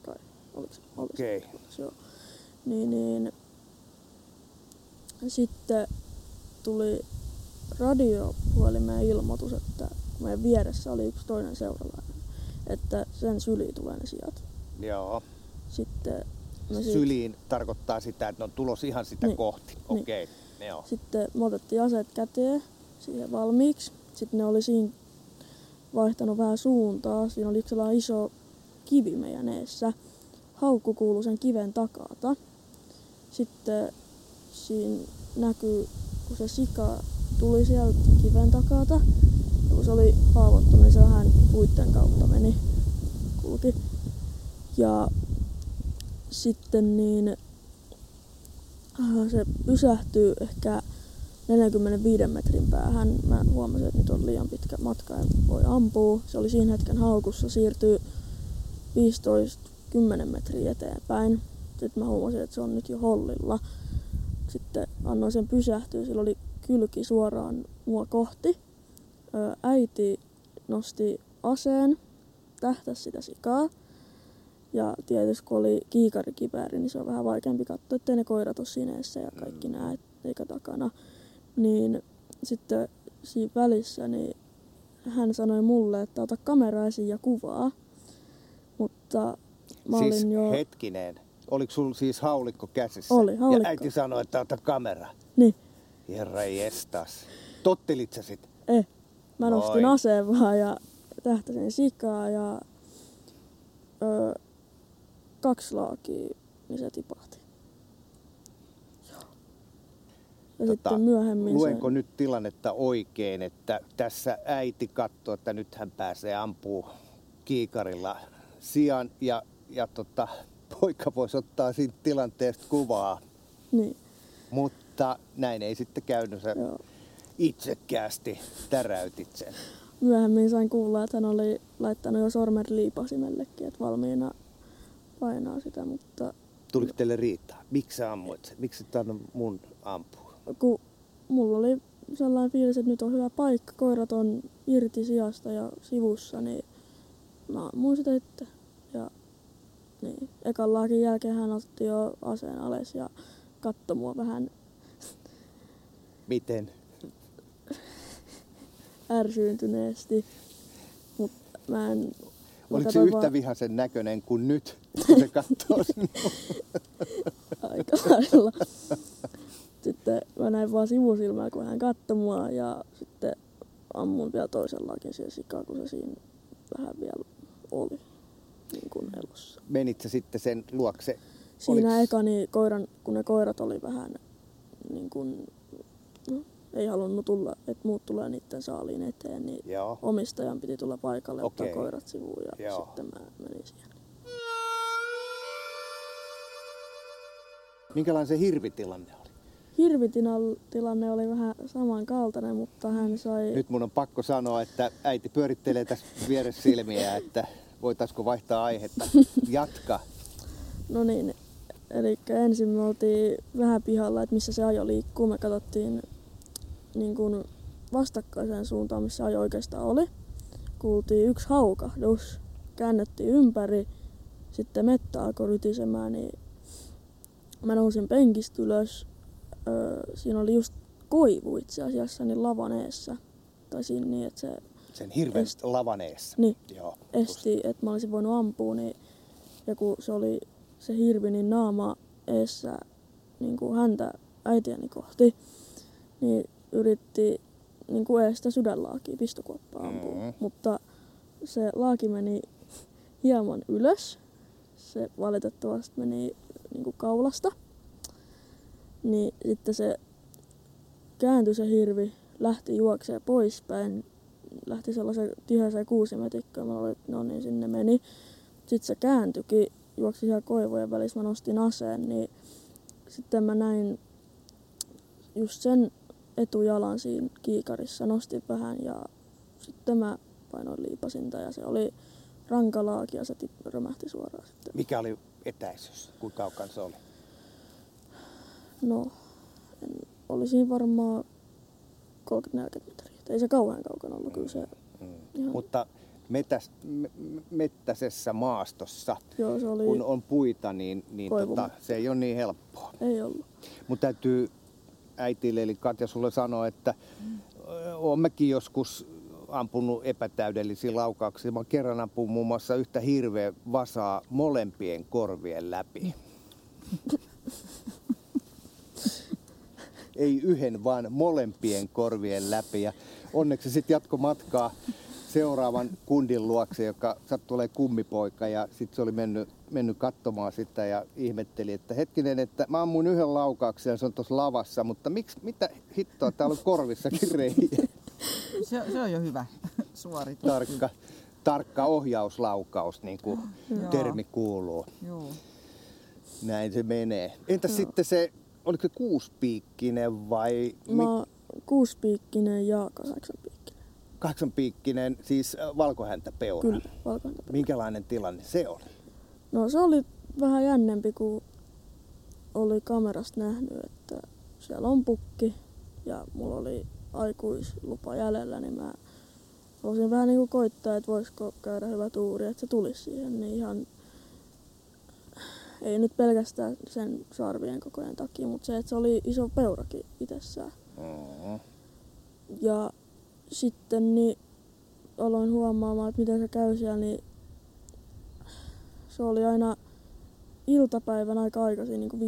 Kai, oliko se? Okei. Se on. Niin, niin. Sitten tuli radiopuhelimeen ilmoitus, että kun meidän vieressä oli yksi toinen seuralainen, että sen syliin tulee ne sijat. Joo. Sitten me, siitä, Syliin tarkoittaa sitä, että ne on tulos ihan sitä Niin, kohti. niin. Okei, okay. joo. sitten me otettiin aseet käteen siihen valmiiksi. Sitten ne oli siinä vaihtanut vähän suuntaa. Siinä oli yksi sellainen iso kivi meidän eessä. Haukku kuului sen kiven takalta. Sitten siinä näkyy, kun se sika tuli sieltä kiven takalta. Ja kun se oli haavoittunut, niin se vähän puitten kautta meni, kulki. Ja sitten niin äh, se pysähtyy ehkä 45 metrin päähän. Mä huomasin, että nyt on liian pitkä matka ja voi ampua. Se oli siinä hetken haukussa, siirtyy 15-10 metriä eteenpäin. Sitten mä huomasin, että se on nyt jo hollilla. Sitten annoin sen pysähtyä, sillä oli kylki suoraan mua kohti. Äiti nosti aseen, tähtäsi sitä sikaa. Ja tietysti kun oli kiikarikipääri, niin se on vähän vaikeampi katsoa, ettei ne koirat ole siinä ja kaikki nää, et- eikä takana. Niin sitten siinä välissä niin hän sanoi mulle, että ota kamera esiin ja kuvaa. Mutta mä siis olin jo... hetkinen, oliko sulla siis haulikko käsissä? Oli, haulikko. Ja äiti sanoi, että ota kamera. Niin, Herra jestas. Tottelit sä sit? eh. Mä nostin Voi. aseen vaan ja tähtäsin sikaa ja öö, kaksi laakia, niin se tipahti. Ja Tota, sitten myöhemmin Luenko se... nyt tilannetta oikein, että tässä äiti katsoo, että nyt hän pääsee ampuu kiikarilla sian ja, ja tota, poika voisi ottaa siitä tilanteesta kuvaa, Niin, mutta näin ei sitten käynyt. Sä joo. itsekkäästi täräytit sen. Myöhemmin sain kuulla, että hän oli laittanut jo sormen liipasimellekin, että valmiina painaa sitä, mutta Tuliko teille riitaa? Miksi sä ammuit sen? Miksi et mun ampua? kun mulla oli sellainen fiilis, että nyt on hyvä paikka, koirat on irti sijasta ja sivussa, niin mä ammuin sitä itse. Ja niin, ekan laakin jälkeen hän otti jo aseen alas ja katsoi mua vähän Miten? ärsyyntyneesti. Mutta mä en... Oliko se yhtä vaan vihaisen näköinen kuin nyt, kun se katsoo aika lailla. Sitten mä näin vaan sivusilmää, kun hän katsoi mua ja sitten ammun vielä toisellakin siihen sikaa, kun se siinä vähän vielä oli niin kuin elossa. Menit sä sitten sen luokse? Siinä Oliks- eka, niin koiran, kun ne koirat oli vähän niin kuin, no, ei halunnut tulla, että muut tulee niiden saaliin eteen, niin Joo. omistajan piti tulla paikalle ottaa Okei. koirat sivuun ja Joo. sitten mä menin siihen. Minkälainen se hirvitilanne oli? Hirvitilanne oli vähän samankaltainen, mutta hän sai... Nyt mun on pakko sanoa, että äiti pyörittelee tässä vieressä silmiä, että voitaisiko vaihtaa aihetta. Jatka. No niin, eli ensin me oltiin vähän pihalla, että missä se ajo liikkuu. Me katsottiin niin kuin vastakkaiseen suuntaan, missä ajo oikeastaan oli. Kuultiin yksi haukahdus, käännettiin ympäri, sitten mettä alkoi rytisemään, niin mä nousin penkistä ylös. Öö, siinä oli just koivu itse asiassa niin lavan eessä. Tai siinä niin, että se Sen hirven Est- lavaneessa. Niin. Joo. esti, että mä olisin voinut ampua, niin, ja kun se oli se hirvi, niin naama eessä niin kuin häntä äitiäni kohti, niin yritti niin kuin eestä sydänlaakia pistokuoppaa ampua. Mm. Mutta se laaki meni hieman ylös se valitettavasti meni niin kuin kaulasta. Niin sitten se kääntyi se hirvi, lähti juokseen poispäin, lähti sellaisen tiheäseen kuusimetikkoon, mä olin, no niin sinne meni. Sitten se kääntyikin, juoksi siellä koivojen välissä, mä nostin aseen, niin sitten mä näin just sen etujalan siinä kiikarissa, nostin vähän ja sitten mä painoin liipasinta ja se oli rankalaaki ja se tip- römähti suoraan sitten. Mikä oli etäisyys? Kuinka kaukan se oli? No, en, oli siinä varmaan 30-40 metriä. Et Ei se kauhean kaukana ollut, kyllä se, Mm. Ihan. Mutta metäs, me, mettäisessä maastossa, joo se oli, kun on puita, niin, niin tota, se ei ole niin helppoa. ei ollut. Mutta täytyy äitille eli Katja sulle sanoa, että oon mäkin joskus ampunut epätäydellisiä laukauksia. Mä kerran ampunut muun muassa yhtä hirveä vasaa molempien korvien läpi. Ei yhden, vaan molempien korvien läpi. Ja onneksi sitten jatko matkaa seuraavan kundin luokse, joka sattui olemaan kummipoika. Ja sitten se oli mennyt, mennyt katsomaan sitä ja ihmetteli, että hetkinen, että mä ammun yhden laukauksen ja se on tuossa lavassa, mutta miksi, mitä hittoa, täällä on korvissakin reikä. Se, se on jo hyvä suoritus. Tarkka, tarkka ohjauslaukaus, niin kuin Joo. termi kuuluu. Joo. Näin se menee. Entäs Joo. sitten se, oliko se kuuspiikkinen vai Mä kuuspiikkinen ja kahdeksanpiikkinen. kahdeksanpiikkinen, siis äh, valkohäntäpeura? Kyllä, valkohäntäpeura. Minkälainen tilanne se oli? No se oli vähän jännempi, kun oli kamerasta nähnyt, että siellä on pukki ja mulla oli aikuislupa jäljellä, niin mä halusin vähän niin kuin koittaa, että voisiko käydä hyvä tuuri, että se tulisi siihen, niin ihan ei nyt pelkästään sen sarvien kokojen takia, mutta se, että se oli iso peurakin itsessään. Mm. Ja sitten niin aloin huomaamaan, että miten se käy siellä, niin se oli aina iltapäivän aika aikaisin, niin kuin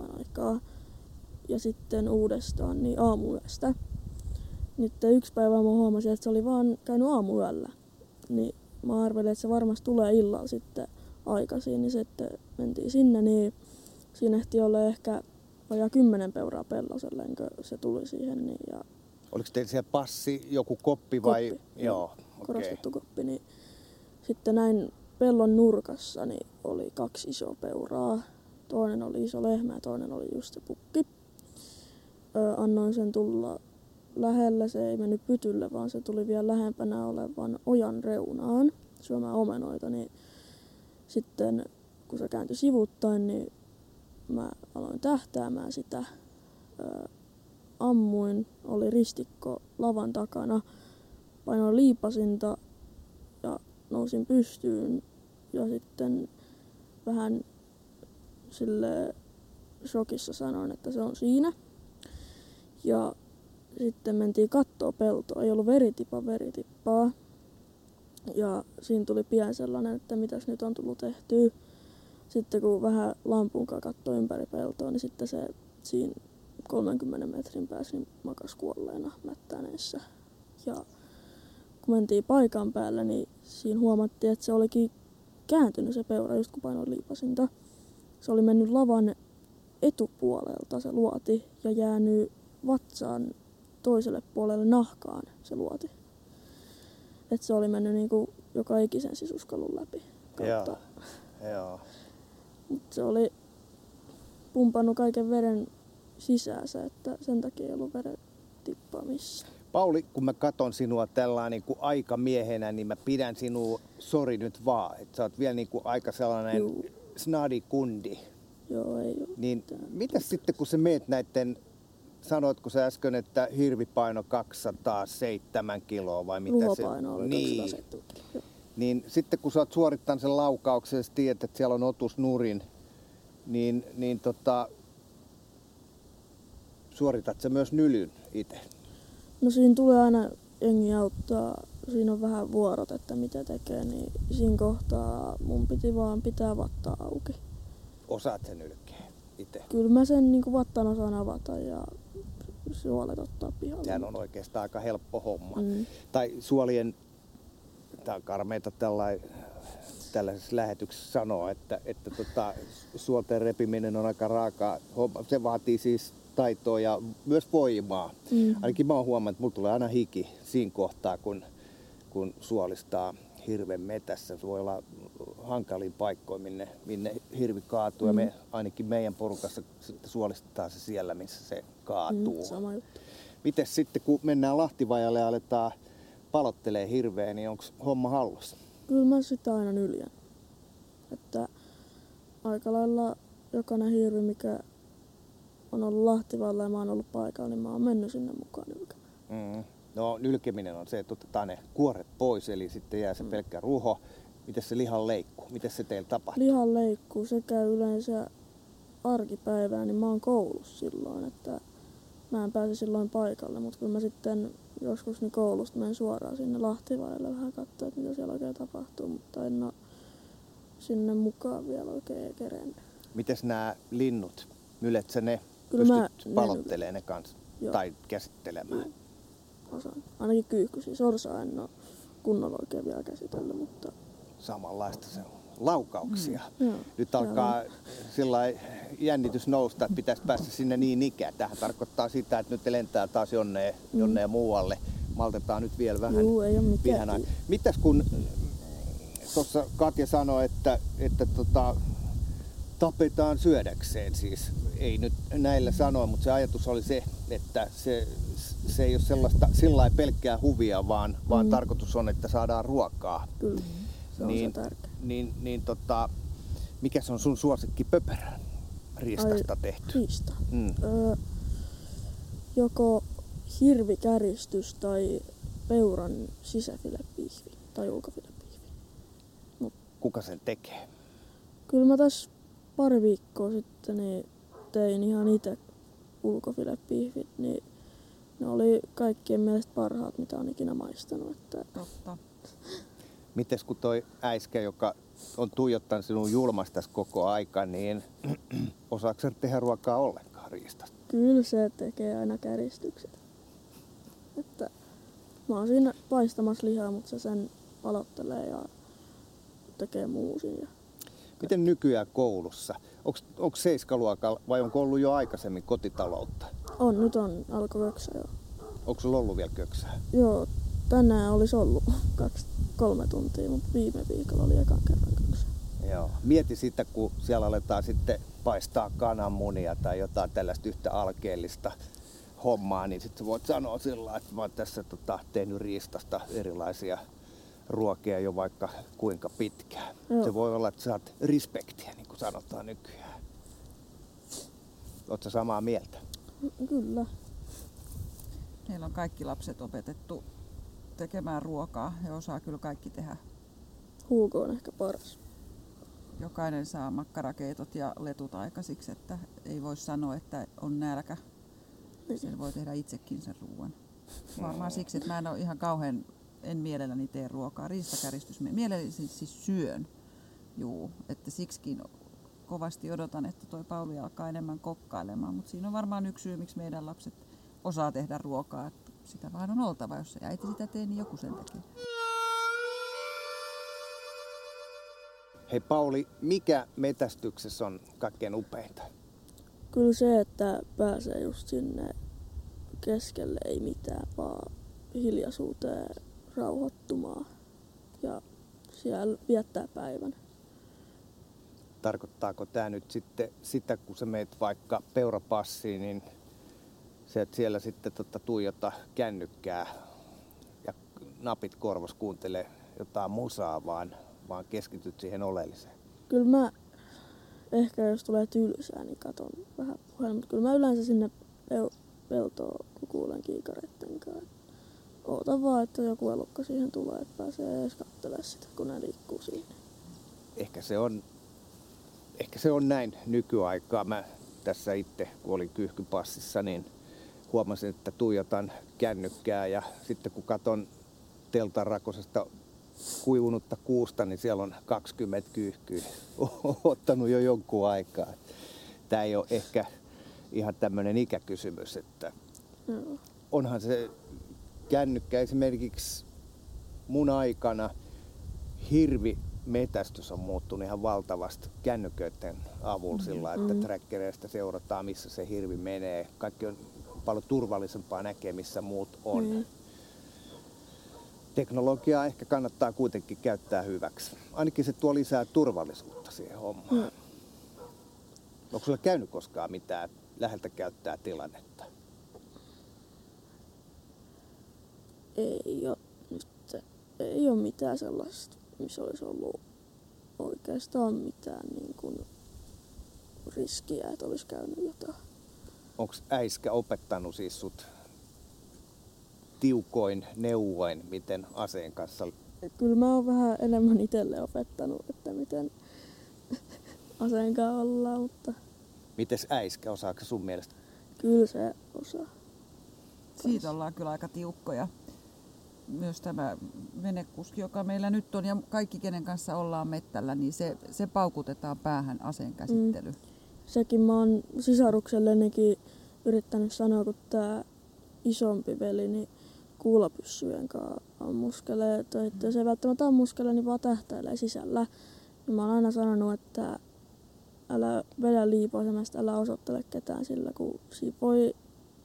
5-7 aikaa. Ja sitten uudestaan niin aamuyöstä. Nyt yksi päivä mä huomasin, että se oli vaan käynyt aamuyöllä. Niin mä arvelin, että se varmasti tulee illalla sitten aikaisin, niin sitten mentiin sinne, niin siinä ehti olla ehkä vajaa kymmenen peuraa pelloselle, ennen kuin se tuli siihen. Niin, ja Oliko teillä siellä passi, joku koppi vai? Koppi, Joo, okei. korostettu koppi, niin sitten näin pellon nurkassa niin oli kaksi isoa peuraa. Toinen oli iso lehmä ja toinen oli just se pukki. Ö, annoin sen tulla lähelle, se ei mennyt pytylle, vaan se tuli vielä lähempänä olevan ojan reunaan syömään omenoita, niin sitten kun se kääntyi sivuttain, niin mä aloin tähtäämään sitä. Ammuin, oli ristikko lavan takana, painoin liipasinta ja nousin pystyyn ja sitten vähän sille shokissa sanoin, että se on siinä. Ja sitten mentiin kattoo peltoa, ei ollut veritipa veritippaa. Ja siinä tuli pian sellainen, että mitäs nyt on tullut tehtyä. Sitten kun vähän lampun katsoi ympäri peltoa, niin sitten se siinä 30 metrin päässä niin makas kuolleena mättäneessä. Ja kun mentiin paikan päälle, niin siinä huomattiin, että se olikin kääntynyt se peura just kun painoin liipasinta. Se oli mennyt lavan etupuolelta se luoti ja jäänyt vatsaan toiselle puolelle nahkaan se luoti. Et se oli mennyt niinku joka ikisen sisuskalun läpi. Kautta. Joo. Mut se oli pumpannut kaiken veren sisäänsä, että sen takia ei ollut veren tippaa missään. Pauli, kun mä katon sinua tällä niin kuin aikamiehenä, niin mä pidän sinua, sori nyt vaan, että sä oot vielä niin kuin aika sellainen Juu. snadi kundi. Joo, ei ole. Niin mitään. mitäs sitten, kun sä meet näiden, sanoitko sä äsken, että hirvipaino 207 kiloa vai mitä Ruhopaino oli niin, 270. Niin sitten kun sä oot suorittanut sen laukauksen ja tiedät, että siellä on otus nurin, niin, niin tota, suoritat sä myös nylyn itse? No siinä tulee aina jengi auttaa. Siinä on vähän vuorot, että mitä tekee, niin siinä kohtaa mun piti vaan pitää vattaa auki. Osaat sen nylkeä itse? Kyllä mä sen niin vattan osaan avata ja suolet ottaa pihalle. Sehän on oikeastaan aika helppo homma. Mm. Tai suolien, tää on karmeita tällainen tällaisessa lähetyksessä sanoa, että, että tota, suolten repiminen on aika raaka homma. Se vaatii siis taitoa ja myös voimaa. Mm. Ainakin mä oon huomannut, että mulla tulee aina hiki siinä kohtaa, kun, kun suolistaa hirven metässä. Se voi olla hankaliin paikkoihin, minne, minne hirvi kaatuu. Mm. Ja me, mm. ainakin meidän porukassa suolistetaan se siellä, missä se kaatuu. Mm, sama juttu. Miten sitten, kun mennään Lahtivajalle ja aletaan palottelee hirveä, niin onko homma hallussa? Kyllä mä sitä aina nyljän. Että aika lailla jokainen hirvi, mikä on ollut Lahtivalla ja mä oon ollut paikalla, niin mä oon mennyt sinne mukaan nylkemään. Mm. No nylkeminen on se, että otetaan ne kuoret pois, eli sitten jää se mm. pelkkä ruho. Miten se lihan leikkuu? Miten se teillä tapahtuu? Lihan leikkuu, se käy yleensä arkipäivää, niin mä oon koulussa silloin, että mä en pääse silloin paikalle, mutta kun mä sitten joskus niin koulusta menen suoraan sinne Lahtivaille vähän katsoa, että mitä siellä oikein tapahtuu, mutta en ole sinne mukaan vielä oikein kerennyt. Mites nämä linnut? Mylet sä ne? Kyllä Pystyt palottelemaan ne, ne kanssa? Joo. Tai käsittelemään? Joo. Osaan. Ainakin kyyhkysiä. Sorsaa en ole kunnolla oikein vielä käsitellyt, mutta... Samanlaista se on laukauksia. Mm. Nyt alkaa sillä jännitys nousta, että pitäisi päästä sinne niin ikään. Tähän tarkoittaa sitä, että nyt lentää taas jonne, mm. jonne mm. muualle. Maltetaan nyt vielä vähän. Juu, ei ole Mitäs kun tuossa Katja sanoi, että, että tota, tapetaan syödäkseen siis. Ei nyt näillä sanoa, mutta se ajatus oli se, että se, se ei ole sellaista sillä pelkkää huvia, vaan, mm. vaan tarkoitus on, että saadaan ruokaa. Kyllä, se on niin, se tärkeä. Niin, niin tota, mikä se on sun suosikki pöperä riistasta Ai, tehty? Riista. Mm. Öö, joko hirvikäristys tai peuran sisäfilepihvi tai ulkofilepihvi. Mut. Kuka sen tekee? Kyllä mä tässä pari viikkoa sitten niin tein ihan itse ulkofilepihvit, niin ne oli kaikkien mielestä parhaat, mitä on ikinä maistanut. Että... Totta. Mites kun toi äiskä, joka on tuijottanut sinun julmasta koko aika, niin osaako se tehdä ruokaa ollenkaan riistasta? Kyllä se tekee aina käristykset. Että mä oon siinä paistamassa lihaa, mutta se sen palottelee ja tekee muusin. Ja Miten nykyään koulussa? Onko seiskaluokalla vai onko ollut jo aikaisemmin kotitaloutta? On, nyt on alkoi köksä jo. Onko sulla ollut vielä köksää? Joo, tänään olisi ollut kaksi, kolme tuntia, mutta viime viikolla oli ekan kerran köksä. Joo. Mieti sitä, kun siellä aletaan sitten paistaa kananmunia tai jotain tällaista yhtä alkeellista hommaa, niin sitten voit sanoa sillä että mä oon tässä tota, tehnyt riistasta erilaisia ruokia jo vaikka kuinka pitkään. Joo. Se voi olla, että saat respektiä, niin kuin sanotaan nykyään. Oletko samaa mieltä? Kyllä. Meillä on kaikki lapset opetettu tekemään ruokaa. He osaa kyllä kaikki tehdä. Huuko on ehkä paras. Jokainen saa makkarakeitot ja letut aikaisiksi, että ei voi sanoa, että on nälkä. Niin. Sen voi tehdä itsekin sen ruoan. Varmaan siksi, että mä en ole ihan kauhean en mielelläni tee ruokaa. Riistakäristys mielelläni siis, siis syön. Juu, että siksikin kovasti odotan, että toi Pauli alkaa enemmän kokkailemaan, mutta siinä on varmaan yksi syy, miksi meidän lapset osaa tehdä ruokaa. Että sitä vaan on oltava, jos se äiti sitä tee, niin joku sen tekee. Hei Pauli, mikä metästyksessä on kaikkein upeinta? Kyllä se, että pääsee just sinne keskelle, ei mitään, vaan hiljaisuuteen rauhoittumaan ja siellä viettää päivän. Tarkoittaako tämä nyt sitten sitä, kun sä meet vaikka peurapassiin, niin se, että siellä sitten tota, tuijota kännykkää ja napit korvas kuuntelee jotain musaa, vaan, vaan keskityt siihen oleelliseen? Kyllä mä, ehkä jos tulee tylsää, niin katon vähän puhella, mutta kyllä mä yleensä sinne peltoon, kun kuulen kiikareitten kanssa oota vaan, että joku elukka siihen tulee, että pääsee edes katselemaan sitä, kun ne liikkuu siinä. Ehkä se on, ehkä se on näin nykyaikaa. Mä tässä itse, kun olin kyyhkypassissa, niin huomasin, että tuijotan kännykkää ja sitten kun katon teltan rakosesta kuivunutta kuusta, niin siellä on 20 kyyhkyä ottanut jo jonkun aikaa. Tämä ei ole ehkä ihan tämmöinen ikäkysymys, että onhan se kännykkä esimerkiksi mun aikana hirvi metästys on muuttunut ihan valtavasti kännyköiden avulla sillä, että Mm. trackereista seurataan, missä se hirvi menee. Kaikki on paljon turvallisempaa näkee, missä muut on. Niin. Teknologiaa ehkä kannattaa kuitenkin käyttää hyväksi. Ainakin se tuo lisää turvallisuutta siihen hommaan. Mm. Onko sulla käynyt koskaan mitään läheltä käyttää tilannetta? Ei ole, nyt, ei ole mitään sellaista, missä olisi ollut oikeastaan mitään niin kuin riskiä, että olisi käynyt jotain. Onko äiskä opettanut siis sut tiukoin neuvoin, miten aseen kanssa Kyllä mä oon vähän enemmän itselle opettanut, että miten aseen kanssa ollaan, mutta Mites äiskä, osaako sun mielestä? kyllä se osaa. Siitä ollaan kyllä aika tiukkoja. Myös tämä venekuski, joka meillä nyt on ja kaikki, kenen kanssa ollaan mettällä, niin se, se paukutetaan päähän aseen käsittely. Mm. Sekin mä oon sisaruksellenikin yrittänyt sanoa, kun tää isompi veli, niin kuulapyssyjen kanssa ammuskelee, tai että jos ei välttämättä ammuskele, niin vaan tähtäilee sisällä. Ja mä oon aina sanonut, että älä vedä liipaisemasta, älä osoittele ketään sillä, kun siinä voi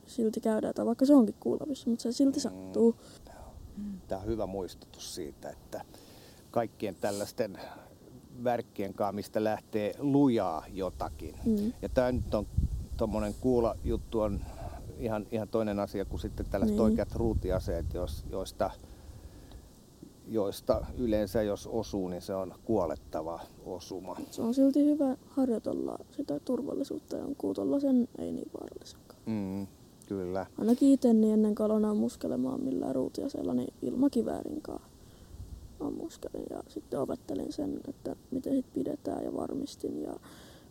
silti käydä, tai vaikka se onkin kuulapyssy, mutta se silti sattuu. Tämä on hyvä muistutus siitä, että kaikkien tällaisten värkkien kanssa, mistä lähtee lujaa jotakin. Mm. Ja tämä nyt on tuommoinen kuula juttu on ihan, ihan toinen asia kuin sitten tällaiset Niin. oikeat ruutiaseet, jos, joista, joista yleensä jos osuu, niin se on kuolettava osuma. Se on silti hyvä harjoitella sitä turvallisuutta jonkun tuollaisen ei niin vaarallisenkaan. Mm, kyllä. Ainakin itse niin ennen kuin aloin ammuskelemaan millään ruutiaseella, niin ilmakiväärin ammuskelin ja sitten opettelin sen, että miten sit pidetään ja varmistin ja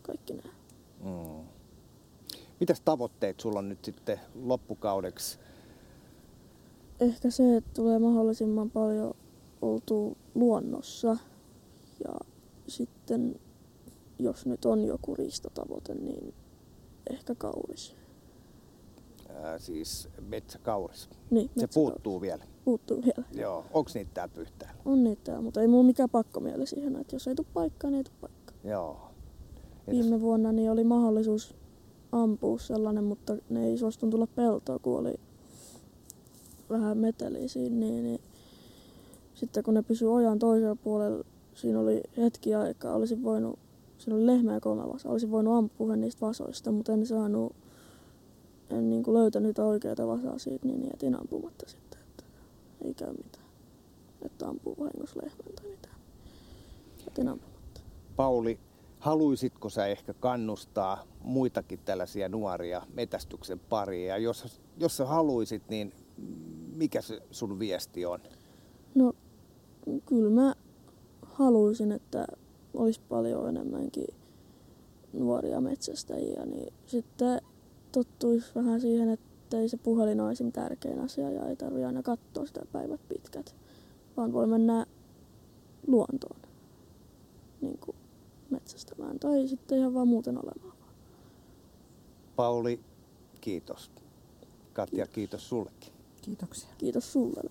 kaikki nämä. Mm. Mitäs tavoitteet sulla on nyt sitten loppukaudeksi? Ehkä se, että tulee mahdollisimman paljon oltu luonnossa ja sitten jos nyt on joku riistatavoite, niin ehkä kauris. Ää, siis metsäkauris. Niin, Se puuttuu vielä. Puuttuu vielä. Joo. Onko niitä täällä Pyhtäällä? On niitä, mutta ei mulla mikään pakkomieli siihen, että jos ei tule paikkaa, niin ei tule paikkaa. Joo. Entäs- Viime vuonna niin oli mahdollisuus ampua sellainen, mutta ne ei suostun tulla peltoon, kun oli vähän meteliä siinä. Niin, niin sitten kun ne pysyi ojan toisella puolella, siinä oli hetki aikaa, olisin voinut, siinä oli lehmä ja kolme vasa, olisin voinut ampua niistä vasoista, mutta en saanut, en niin kuin löytänyt oikeita vasaa siitä, niin jätin ampumatta sitten, että ei käy mitään. Että ampuu vahingossa lehmän tai mitään. Jätin ampumatta. Pauli, haluaisitko sä ehkä kannustaa muitakin tällaisia nuoria metästyksen pariin? Ja jos, jos sä haluaisit, niin mikä se sun viesti on? No, kyllä mä haluaisin, että olisi paljon enemmänkin nuoria metsästäjiä, niin sitten tottuisi vähän siihen, että ei se puhelin ole esim. tärkein asia ja ei tarvitse aina katsoa sitä päivät pitkät, vaan voi mennä luontoon niin kuin metsästämään tai sitten ihan vaan muuten olemaan. Pauli, kiitos. Katja, kiitos sullekin. Kiitoksia. Kiitos sulle.